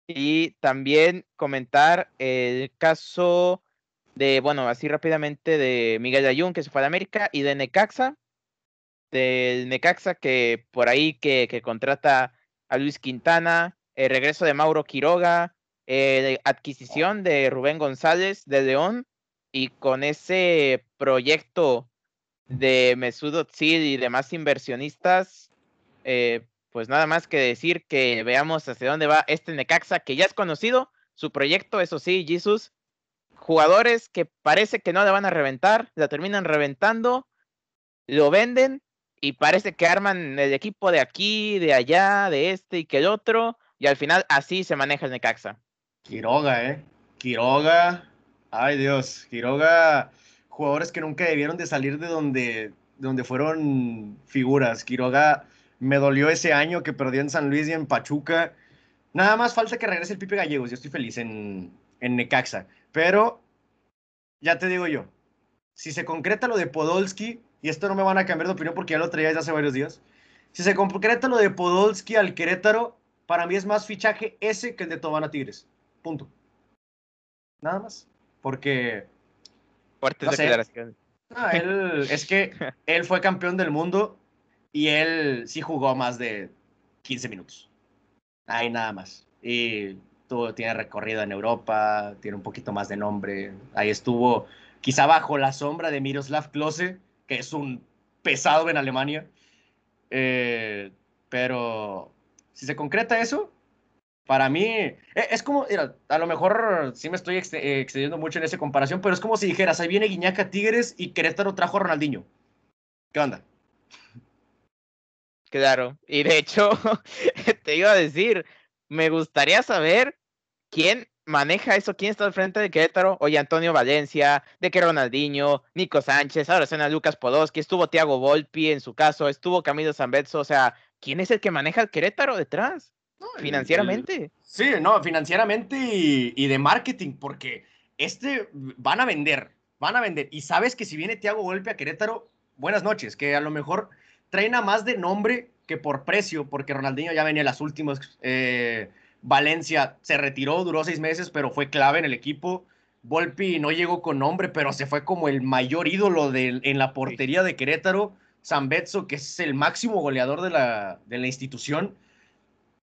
B: Y también comentar el caso de, bueno, así rápidamente de Miguel Ayun, que se fue a América, y de Necaxa, del Necaxa que por ahí que, contrata a Luis Quintana, el regreso de Mauro Quiroga, eh, adquisición de Rubén González de León, y con ese proyecto de Özil y demás inversionistas, eh, pues nada más que decir que veamos hacia dónde va este Necaxa, que ya es conocido, su proyecto, eso sí, Jesus, jugadores que parece que no le van a reventar, la terminan reventando, lo venden y parece que arman el equipo de aquí, de allá, de este y que el otro, y al final así se maneja el Necaxa.
A: Quiroga, ¿eh? Quiroga, ay Dios, Quiroga, jugadores que nunca debieron de salir de donde, de donde fueron figuras. Quiroga me dolió ese año que perdió en San Luis y en Pachuca. Nada más falta que regrese el Pipe Gallegos. Yo estoy feliz en, en Necaxa. Pero, ya te digo yo, si se concreta lo de Podolski, y esto no me van a cambiar de opinión porque ya lo traía desde hace varios días, si se concreta lo de Podolski al Querétaro, para mí es más fichaje ese que el de Tobana Tigres. Punto. Nada más. Porque.
B: Fuertes declaraciones.
A: él, (laughs) es que él fue campeón del mundo y él sí jugó más de 15 minutos. Ahí nada más. Y tuvo, tiene recorrido en Europa, tiene un poquito más de nombre. Ahí estuvo, quizá bajo la sombra de Miroslav Klose, que es un pesado en Alemania. Eh, pero si se concreta eso, para mí e, es como, a lo mejor sí me estoy excediendo mucho en esa comparación, pero es como si dijeras, ahí viene Guiñaca Tigres y Querétaro trajo a Ronaldinho. ¿Qué onda?
B: Claro, y de hecho, (laughs) te iba a decir, me gustaría saber quién maneja eso, quién está al frente de Querétaro. Oye, Antonio Valencia, de que Ronaldinho, Nico Sánchez, ahora suena Lucas Podolski, estuvo Tiago Volpi en su caso, estuvo Camilo Zambetso, o sea, ¿quién es el que maneja el Querétaro detrás? Financieramente.
A: sí, no, financieramente y, y, de marketing, porque este van a vender, van a vender. Y sabes que si viene Tiago Volpi a Querétaro, buenas noches, que a lo mejor traen a más de nombre que por precio, porque Ronaldinho ya venía las últimas. Eh, Valencia se retiró, duró seis meses, pero fue clave en el equipo. Volpi no llegó con nombre, pero se fue como el mayor ídolo de, en la portería de Querétaro. Zambetso, que es el máximo goleador de la, de la institución.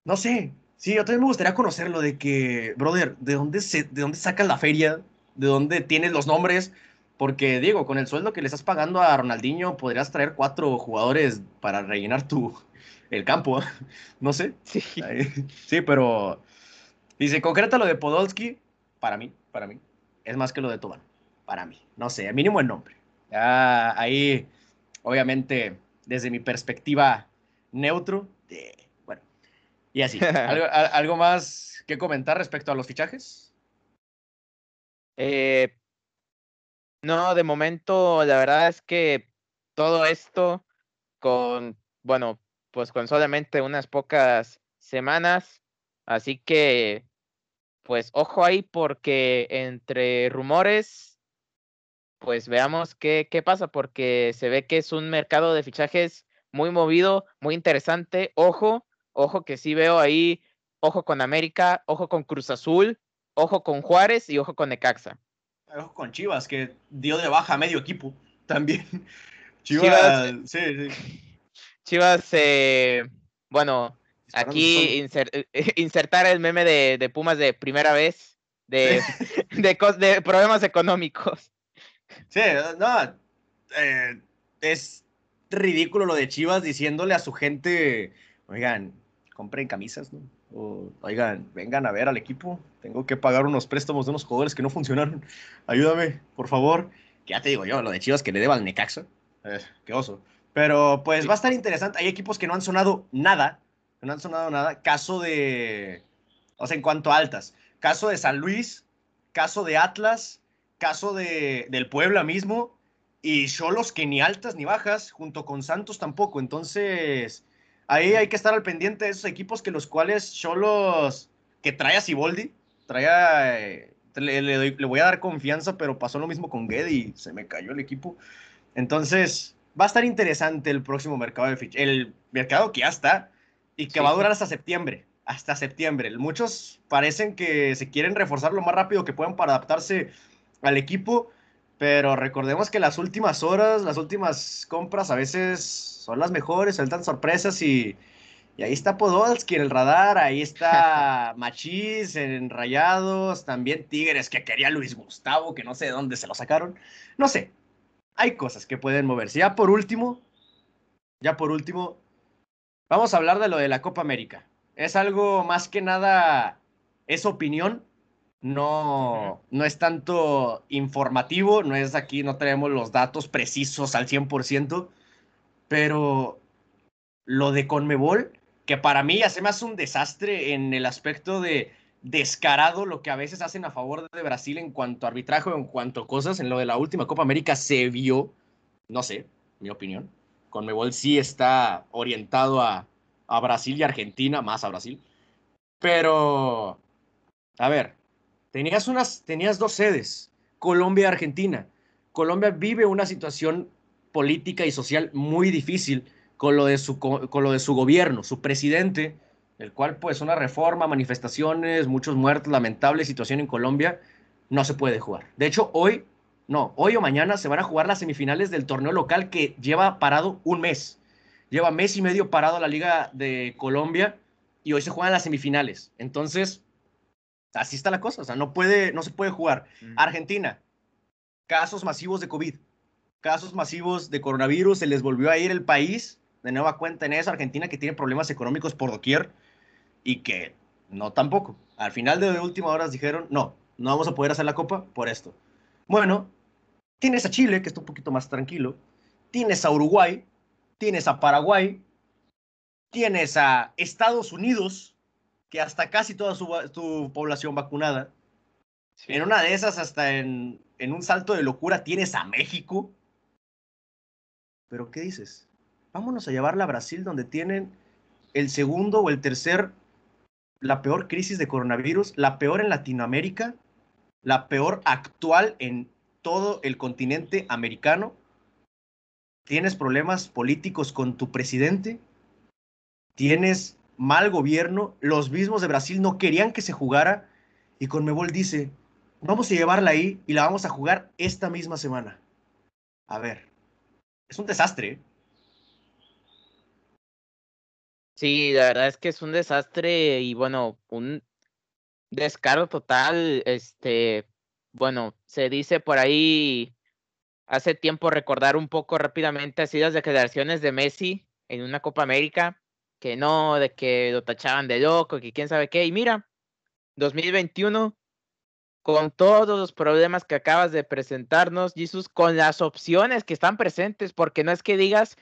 A: No sé, sí, yo también me gustaría conocerlo de que, brother, ¿de dónde, se, de dónde sacas la feria? ¿De dónde tienes los nombres? Porque, digo, con el sueldo que le estás pagando a Ronaldinho, podrías traer cuatro jugadores para rellenar tu, el campo. (laughs) No sé. Sí. (laughs) sí, pero. Dice, concreta lo de Podolski, para mí, para mí, es más que lo de Tobán. Para mí. No sé, mínimo el nombre. Ahí, obviamente, desde mi perspectiva neutro, bueno, y así. (laughs) ¿Algo, ¿Algo, más que comentar respecto a los fichajes?
B: Eh, no, de momento la verdad es que todo esto con, bueno, pues con solamente unas pocas semanas, así que, pues ojo ahí porque entre rumores, pues veamos qué, qué pasa, porque se ve que es un mercado de fichajes muy movido, muy interesante, ojo, ojo que sí veo ahí, ojo con América, ojo con Cruz Azul, ojo con Juárez y ojo con Necaxa
A: con Chivas, que dio de baja a medio equipo (laughs) también. Chivas, sí, sí.
B: Chivas, eh, bueno, aquí (laughs) insertar el meme de, Pumas de primera vez, de, (laughs) de, problemas económicos.
A: Sí, no, eh, es ridículo lo de Chivas diciéndole a su gente, oigan, compren camisas, ¿no? oigan, vengan a ver al equipo, tengo que pagar unos préstamos de unos jugadores que no funcionaron, ayúdame, por favor. Que ya te digo yo, lo de Chivas que le deba al Necaxa, eh, qué oso. Pero pues va a estar interesante, hay equipos que no han sonado nada, no han sonado nada, caso de, o sea, en cuanto a altas, caso de San Luis, caso de Atlas, caso de, del Puebla mismo, y Cholos que ni altas ni bajas, junto con Santos tampoco, entonces ahí hay que estar al pendiente de esos equipos que los cuales Cholos, que trae a Siboldi, trae eh, le, voy a dar confianza, pero pasó lo mismo con Geddy se me cayó el equipo. Entonces, va a estar interesante el próximo mercado de fichajes. El mercado que ya está y que va a durar hasta septiembre. Hasta septiembre. Muchos parecen que se quieren reforzar lo más rápido que puedan para adaptarse al equipo. Pero recordemos que las últimas horas, las últimas compras a veces son las mejores, sueltan sorpresas y, y ahí está Podolski en el radar, ahí está (laughs) Machís en Rayados, también Tigres que quería Luis Gustavo, que no sé de dónde se lo sacaron. No sé, hay cosas que pueden moverse. Ya por último, ya por último, vamos a hablar de lo de la Copa América. Es algo más que nada, es opinión, no, no es tanto informativo, no es aquí, no tenemos los datos precisos al 100%, pero lo de Conmebol, que para mí hace un desastre en el aspecto de descarado lo que a veces hacen a favor de Brasil en cuanto a arbitraje o en cuanto a cosas. En lo de la última Copa América se vio, no sé, mi opinión. Conmebol sí está orientado a, a Brasil y Argentina, más a Brasil. Pero, a ver, tenías, unas, tenías dos sedes, Colombia y Argentina. Colombia vive una situación política y social muy difícil con lo de su, con lo de su gobierno. Su presidente, el cual pues una reforma, manifestaciones, muchos muertos, lamentable situación en Colombia, no se puede jugar. De hecho, hoy, no, hoy o mañana se van a jugar las semifinales del torneo local que lleva parado un mes. Lleva mes y medio parado la Liga de Colombia y hoy se juegan las semifinales. Entonces, así está la cosa, o sea, no, puede, no se puede jugar. Argentina, casos masivos de COVID, casos masivos de coronavirus, se les volvió a ir el país, de nueva cuenta en eso, Argentina que tiene problemas económicos por doquier y que no tampoco. Al final de última horas dijeron, no, no vamos a poder hacer la copa por esto. Bueno, tienes a Chile, que está un poquito más tranquilo, tienes a Uruguay, tienes a Paraguay, tienes a Estados Unidos, que hasta casi toda su, su población vacunada. En una de esas, hasta en, en un salto de locura, tienes a México. Pero ¿qué dices? Vámonos a llevarla a Brasil, donde tienen el segundo o el tercer, la peor crisis de coronavirus, la peor en Latinoamérica, la peor actual en todo el continente americano. Tienes problemas políticos con tu presidente, tienes mal gobierno, los mismos de Brasil no querían que se jugara y Conmebol dice, vamos a llevarla ahí y la vamos a jugar esta misma semana. A ver, es un desastre. ¿eh?
B: Sí, la verdad es que es un desastre y bueno, un descaro total. Este, bueno, se dice por ahí hace tiempo recordar un poco rápidamente así las declaraciones de Messi en una Copa América, que no, de que lo tachaban de loco, que quién sabe qué. Y mira, 2021, con todos los problemas que acabas de presentarnos, Jesús, con las opciones que están presentes, porque no es que digas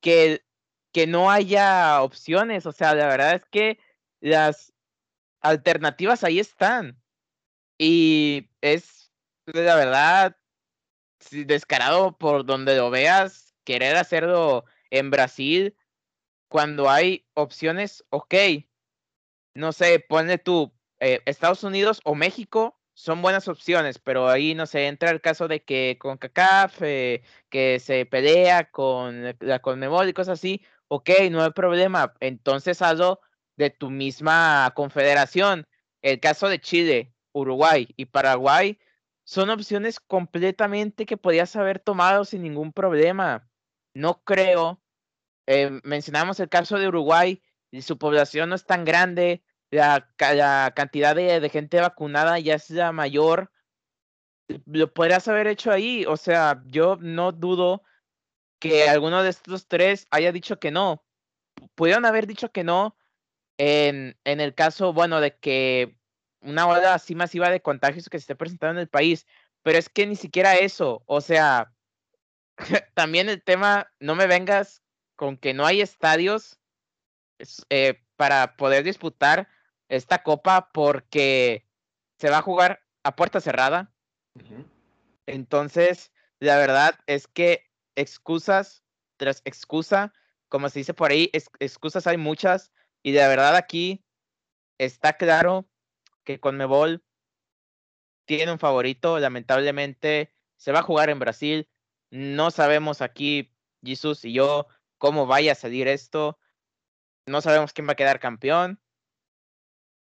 B: que, que no haya opciones, o sea, la verdad es que las alternativas ahí están. Y es, la verdad, descarado por donde lo veas, querer hacerlo en Brasil, cuando hay opciones, ok, no sé, ponle tú, eh, Estados Unidos o México son buenas opciones, pero ahí no sé, entra el caso de que con CACAF, eh, que se pelea con la Conmebol y cosas así, ok, no hay problema, entonces hazlo de tu misma confederación. El caso de Chile, Uruguay y Paraguay son opciones completamente que podías haber tomado sin ningún problema. No creo. Eh, mencionamos el caso de Uruguay, y su población no es tan grande, la, cantidad de, de, gente vacunada ya es la mayor. Lo podrías haber hecho ahí. O sea, yo no dudo que alguno de estos tres haya dicho que no. Pudieron haber dicho que no en, en el caso, bueno, de que una ola así masiva de contagios que se esté presentando en el país, pero es que ni siquiera eso, o sea, (laughs) también el tema, no me vengas con que no hay estadios eh, para poder disputar esta copa porque se va a jugar a puerta cerrada. Uh -huh. Entonces, la verdad es que excusas tras excusa, como se dice por ahí, es, excusas hay muchas y de verdad aquí está claro que Conmebol tiene un favorito, lamentablemente se va a jugar en Brasil, no sabemos aquí Jesús y yo cómo vaya a salir esto. No sabemos quién va a quedar campeón.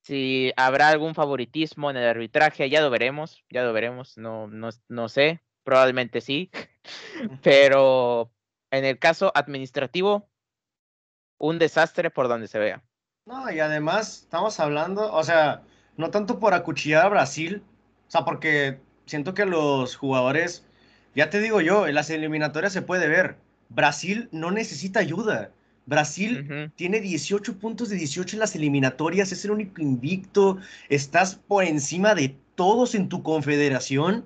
B: Si habrá algún favoritismo en el arbitraje, ya lo veremos, ya lo veremos, no, no, no sé, probablemente sí. (laughs) Pero en el caso administrativo, un desastre por donde se vea.
A: No, y además estamos hablando, o sea, no tanto por acuchillar a Brasil, o sea, porque siento que los jugadores, ya te digo yo, en las eliminatorias se puede ver, Brasil no necesita ayuda. Brasil tiene 18 puntos de 18 en las eliminatorias, es el único invicto, estás por encima de todos en tu confederación,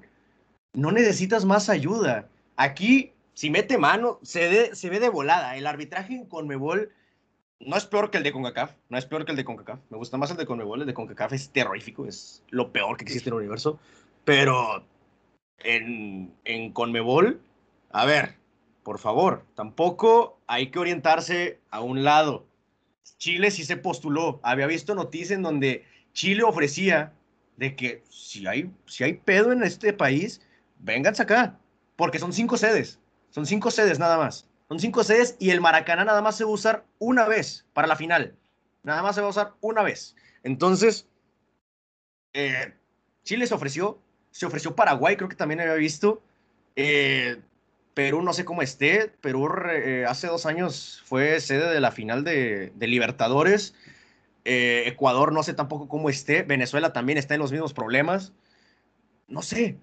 A: no necesitas más ayuda. Aquí, si mete mano, se, se ve de volada. El arbitraje en Conmebol no es peor que el de CONCACAF, no es peor que el de CONCACAF. Me gusta más el de CONMEBOL, el de CONCACAF es terrorífico, es lo peor que existe en el universo. Pero en, en CONMEBOL, a ver, por favor, tampoco hay que orientarse a un lado. Chile sí se postuló. Había visto noticias en donde Chile ofrecía de que si hay, si hay pedo en este país, vénganse acá, porque son cinco sedes, son cinco sedes nada más. Son cinco sedes y el Maracaná nada más se va a usar una vez para la final. Nada más se va a usar una vez. Entonces, eh, Chile se ofreció, se ofreció Paraguay, creo que también había visto. Eh, Perú no sé cómo esté. Perú eh, hace dos años fue sede de la final de, Libertadores. Ecuador no sé tampoco cómo esté. Venezuela también está en los mismos problemas. No sé,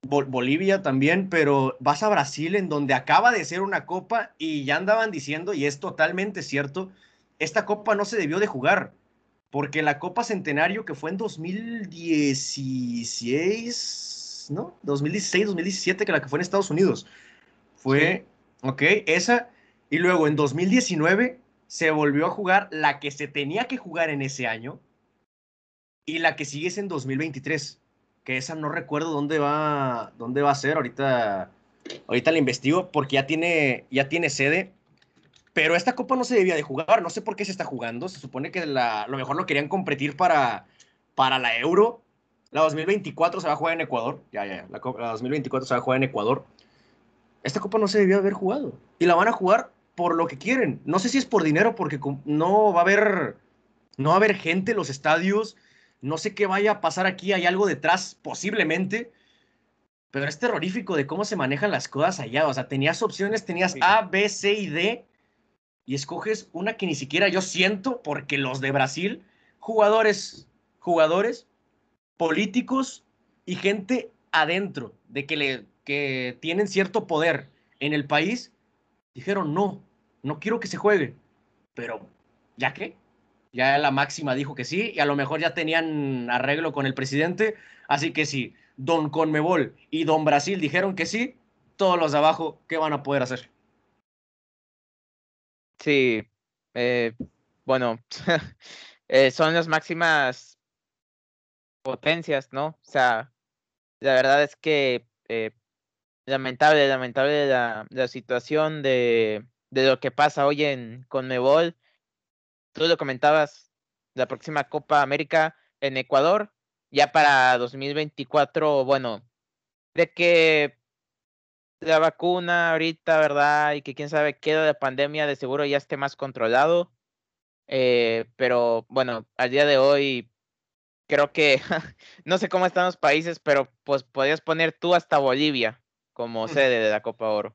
A: Bolivia también, pero vas a Brasil en donde acaba de ser una copa y ya andaban diciendo, y es totalmente cierto, esta copa no se debió de jugar, porque la Copa Centenario que fue en 2016, ¿no? 2016, 2017, que la que fue en Estados Unidos, fue, ok, esa, y luego en 2019 se volvió a jugar la que se tenía que jugar en ese año y la que sigue es en 2023 que esa no recuerdo dónde va, dónde va a ser, ahorita, ahorita la investigo porque ya tiene, ya tiene sede, pero esta copa no se debía de jugar, no sé por qué se está jugando, se supone que la, lo mejor lo querían competir para, para la Euro, la 2024 se va a jugar en Ecuador, ya, ya, la, la 2024 se va a jugar en Ecuador, esta copa no se debía haber jugado y la van a jugar por lo que quieren, no sé si es por dinero porque no va a haber, no va a haber gente en los estadios, no sé qué vaya a pasar aquí, hay algo detrás, posiblemente. Pero es terrorífico de cómo se manejan las cosas allá. O sea, tenías opciones, tenías A, B, C y D. Y escoges una que ni siquiera yo siento, porque los de Brasil, jugadores, jugadores, políticos y gente adentro, de que, le, que tienen cierto poder en el país, dijeron, no, no quiero que se juegue. Pero, ¿ya qué? Ya la máxima dijo que sí y a lo mejor ya tenían arreglo con el presidente. Así que si Don Conmebol y Don Brasil dijeron que sí, todos los de abajo, ¿qué van a poder hacer?
B: Sí, eh, bueno, (laughs) eh, son las máximas potencias, ¿no? O sea, la verdad es que eh, lamentable, lamentable la, la situación de, de, lo que pasa hoy en Conmebol tú lo comentabas, la próxima Copa América en Ecuador, ya para 2024, bueno, de que la vacuna ahorita, ¿verdad? Y que quién sabe qué de la pandemia de seguro ya esté más controlado. Eh, pero bueno, al día de hoy creo que (laughs) no sé cómo están los países, pero pues podrías poner tú hasta Bolivia como sede de la Copa Oro.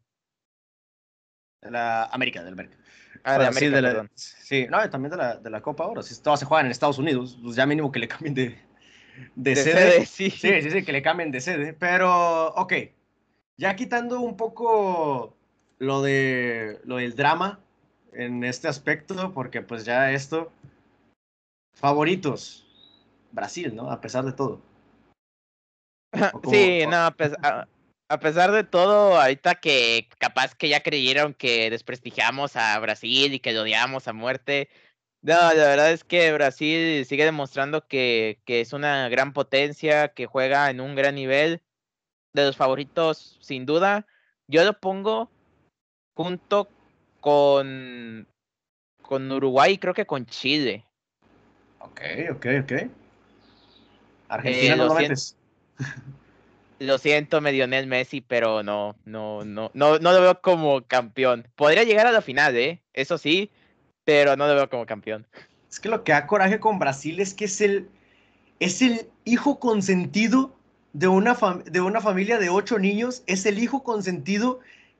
A: La América del América. Ah, de América, sí, no, también de la, de la Copa ahora. Si todas se juegan en Estados Unidos, pues ya mínimo que le cambien de, de, sede. sí. sí, sí, sí, que le cambien de sede. Pero, ok, ya quitando un poco lo, de, lo del drama en este aspecto, porque pues ya esto, favoritos, Brasil, ¿no? A pesar de todo.
B: sí, no, pues, a pesar de todo, ahorita que capaz que ya creyeron que desprestigiamos a Brasil y que lo odiamos a muerte, no, la verdad es que Brasil sigue demostrando que, que es una gran potencia, que juega en un gran nivel. De los favoritos, sin duda, yo lo pongo junto con, con Uruguay y creo que con Chile.
A: Ok, ok, ok. Argentina eh, no lo metes. (laughs)
B: Lo siento, me Lionel Messi, pero no, no, no, no, no lo veo como campeón. Podría llegar a la final, ¿eh? Eso sí, pero no lo veo como campeón.
A: Es que lo que da coraje con Brasil es que es el, es el hijo consentido de una, de una familia de ocho niños, es el hijo consentido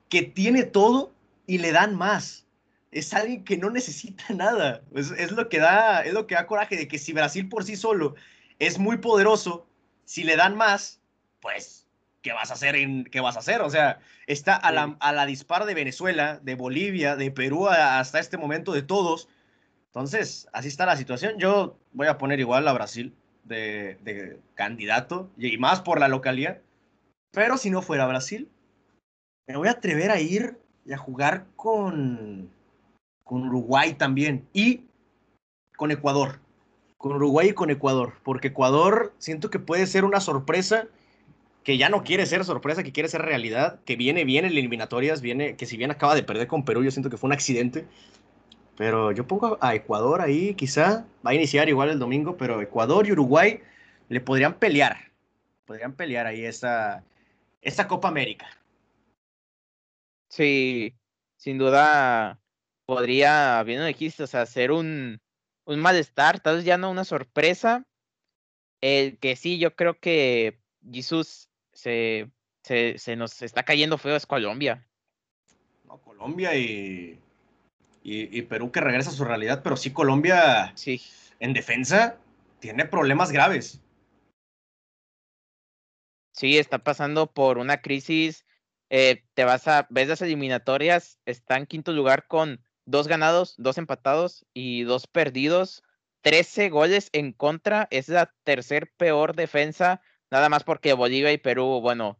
A: que tiene todo y le dan más. Es alguien que no necesita (laughs) nada. Es, es, lo que da, es lo que da coraje de que si Brasil por sí solo es muy poderoso, si le dan más, pues, ¿qué vas a hacer? En, ¿Qué vas a hacer? O sea, está a la, a la dispar de Venezuela, de Bolivia, de Perú hasta este momento de todos. Entonces, así está la situación. Yo voy a poner igual a Brasil de, de candidato, y más por la localidad. Pero si no fuera Brasil, me voy a atrever a ir y a jugar con, con Uruguay también. Y con Ecuador. Con Uruguay y con Ecuador. Porque Ecuador siento que puede ser una sorpresa que ya no quiere ser sorpresa, que quiere ser realidad, que viene bien en eliminatorias, viene, que si bien acaba de perder con Perú, yo siento que fue un accidente. Pero yo pongo a Ecuador ahí, quizá va a iniciar igual el domingo, pero Ecuador y Uruguay le podrían pelear. Podrían pelear ahí esa, esa Copa América.
B: Sí, sin duda podría, bien lo dijiste, o sea, ser un, un malestar, tal vez ya no una sorpresa. El que sí, yo creo que Jesús se, se, se nos está cayendo feo es Colombia.
A: No, Colombia y, y, y, Perú que regresa a su realidad, pero sí Colombia
B: sí.
A: en defensa tiene problemas graves.
B: Sí, está pasando por una crisis. Eh, te vas a, ves las eliminatorias, está en quinto lugar con dos ganados, dos empatados y dos perdidos. 13 goles en contra, es la tercer peor defensa Nada más porque Bolivia y Perú, bueno,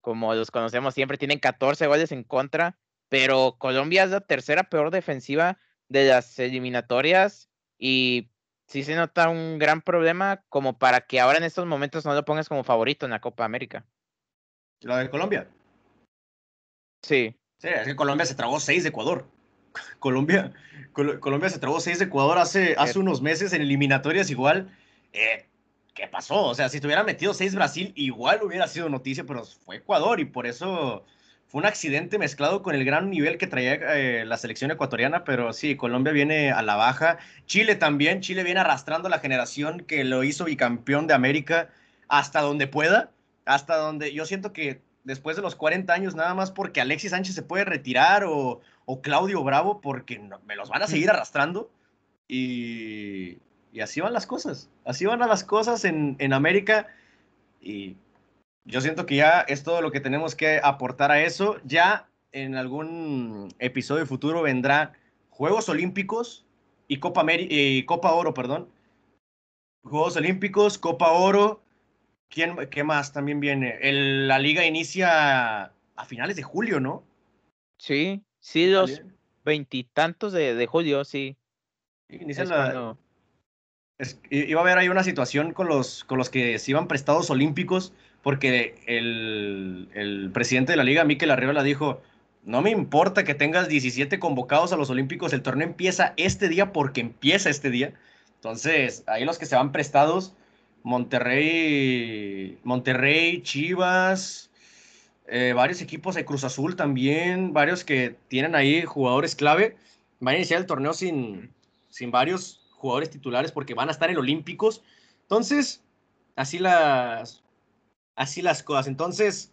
B: como los conocemos siempre, tienen 14 goles en contra, pero Colombia es la tercera peor defensiva de las eliminatorias y sí se nota un gran problema como para que ahora en estos momentos no lo pongas como favorito en la Copa América.
A: ¿La de Colombia?
B: Sí.
A: Sí, es que Colombia se tragó 6 de Ecuador. (laughs) Colombia, Col Colombia se tragó 6 de Ecuador hace, hace unos meses en eliminatorias igual. Eh, ¿qué pasó? O sea, si te hubiera metido seis Brasil, igual hubiera sido noticia, pero fue Ecuador y por eso fue un accidente mezclado con el gran nivel que traía eh, la selección ecuatoriana, pero sí, Colombia viene a la baja. Chile también, Chile viene arrastrando la generación que lo hizo bicampeón de América hasta donde pueda, hasta donde yo siento que después de los 40 años, nada más porque Alexis Sánchez se puede retirar o, o Claudio Bravo, porque no, me los van a seguir arrastrando. Y, y así van las cosas. Así van las cosas en, en América. Y yo siento que ya es todo lo que tenemos que aportar a eso. Ya en algún episodio futuro vendrá Juegos Olímpicos y Copa, y Copa Oro, perdón. Juegos Olímpicos, Copa Oro. ¿Quién, ¿Qué más también viene? El, la liga inicia a finales de julio, ¿no?
B: Sí, sí, los veintitantos de, de, julio, sí.
A: Inicia la, cuando... Iba a haber ahí una situación con los, con los que se iban prestados olímpicos, porque el, el presidente de la liga, Miquel Arriola, dijo, no me importa que tengas 17 convocados a los olímpicos, el torneo empieza este día porque empieza este día. Entonces, ahí los que se van prestados, Monterrey, Monterrey, Chivas, eh, varios equipos de Cruz Azul también, varios que tienen ahí jugadores clave, van a iniciar el torneo sin, sin varios jugadores titulares porque van a estar en Olímpicos. Entonces, así las, así las cosas. Entonces,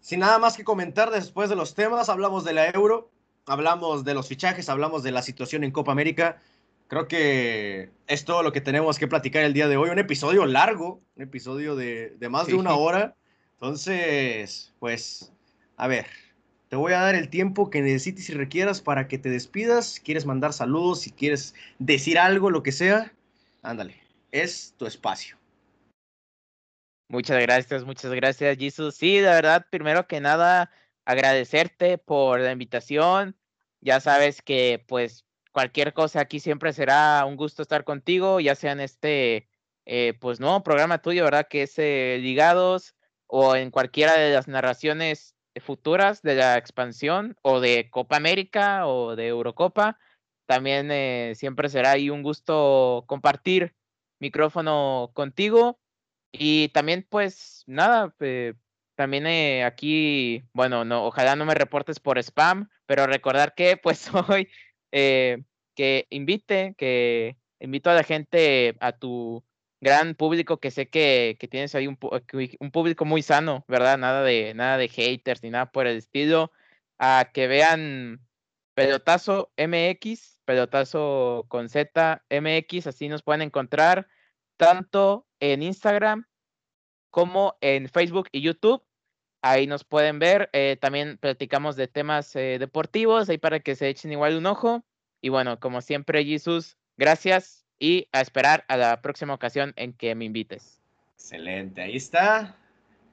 A: sin nada más que comentar después de los temas, hablamos de la Euro, hablamos de los fichajes, hablamos de la situación en Copa América. Creo que es todo lo que tenemos que platicar el día de hoy. Un episodio largo, un episodio de, de más sí. de una hora. Entonces, pues, a ver, te voy a dar el tiempo que necesites y requieras para que te despidas. ¿Quieres mandar saludos? Si quieres decir algo, lo que sea, ándale. Es tu espacio.
B: Muchas gracias, muchas gracias, Jesus. Sí, de verdad, primero que nada, agradecerte por la invitación. Ya sabes que, pues, cualquier cosa aquí siempre será un gusto estar contigo, ya sea en este, eh, pues, nuevo programa tuyo, ¿verdad? Que es eh, Ligados o en cualquiera de las narraciones futuras de la expansión o de Copa América o de Eurocopa. También eh, siempre será ahí un gusto compartir micrófono contigo. Y también, pues nada, eh, también eh, aquí, bueno, no, ojalá no me reportes por spam, pero recordar que pues (laughs) hoy eh, que invite, que invito a la gente, a tu gran público que sé que, tienes ahí un, un, público muy sano, ¿verdad? Nada de, nada de haters ni nada por el estilo, a que vean Pelotazo MX, Pelotazo con Z MX, así nos pueden encontrar tanto en Instagram como en Facebook y YouTube. Ahí nos pueden ver. Eh, también platicamos de temas eh, deportivos, ahí para que se echen igual un ojo. Y bueno, como siempre, Jesús, gracias y a esperar a la próxima ocasión en que me invites.
A: Excelente, ahí está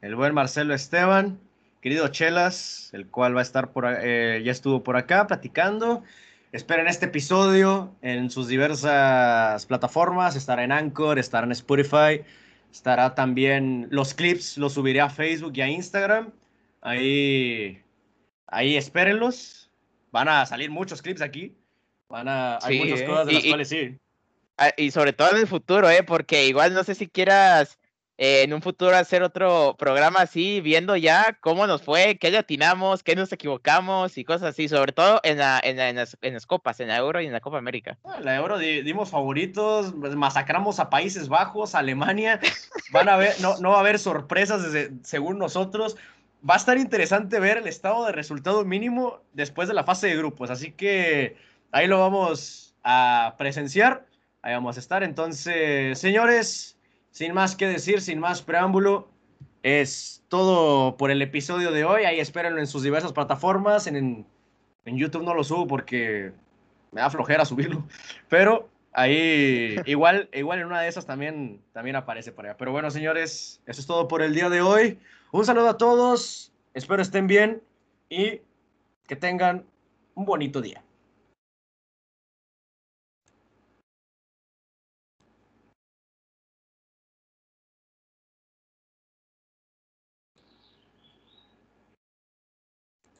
A: el buen Marcelo Esteban, querido Chelas, el cual va a estar por, eh, ya estuvo por acá platicando. Esperen este episodio en sus diversas plataformas, estará en Anchor, estará en Spotify, estará también los clips, los subiré a Facebook y a Instagram. Ahí, ahí espérenlos. Van a salir muchos clips aquí. Van a, hay muchas eh, cosas de las cuales sí.
B: Ah, y sobre todo en el futuro, ¿eh? Porque igual no sé si quieras eh, en un futuro hacer otro programa así, viendo ya cómo nos fue, qué le atinamos, qué nos equivocamos y cosas así, sobre todo en, la, en, las, en las, copas, en la Euro y en la Copa América.
A: La Euro dimos favoritos, pues, masacramos a Países Bajos, Alemania, van a ver, no, no va a haber sorpresas según nosotros. Va a estar interesante ver el estado de resultado mínimo después de la fase de grupos, así que ahí lo vamos a presenciar, ahí vamos a estar. Entonces, señores, sin más que decir, sin más preámbulo, es todo por el episodio de hoy. Ahí espérenlo en sus diversas plataformas. En, en, YouTube no lo subo porque me da flojera subirlo. (laughs) Pero ahí igual, igual en una de esas también, también aparece por allá. Pero bueno, señores, eso es todo por el día de hoy. Un saludo a todos. Espero estén bien y que tengan un bonito día.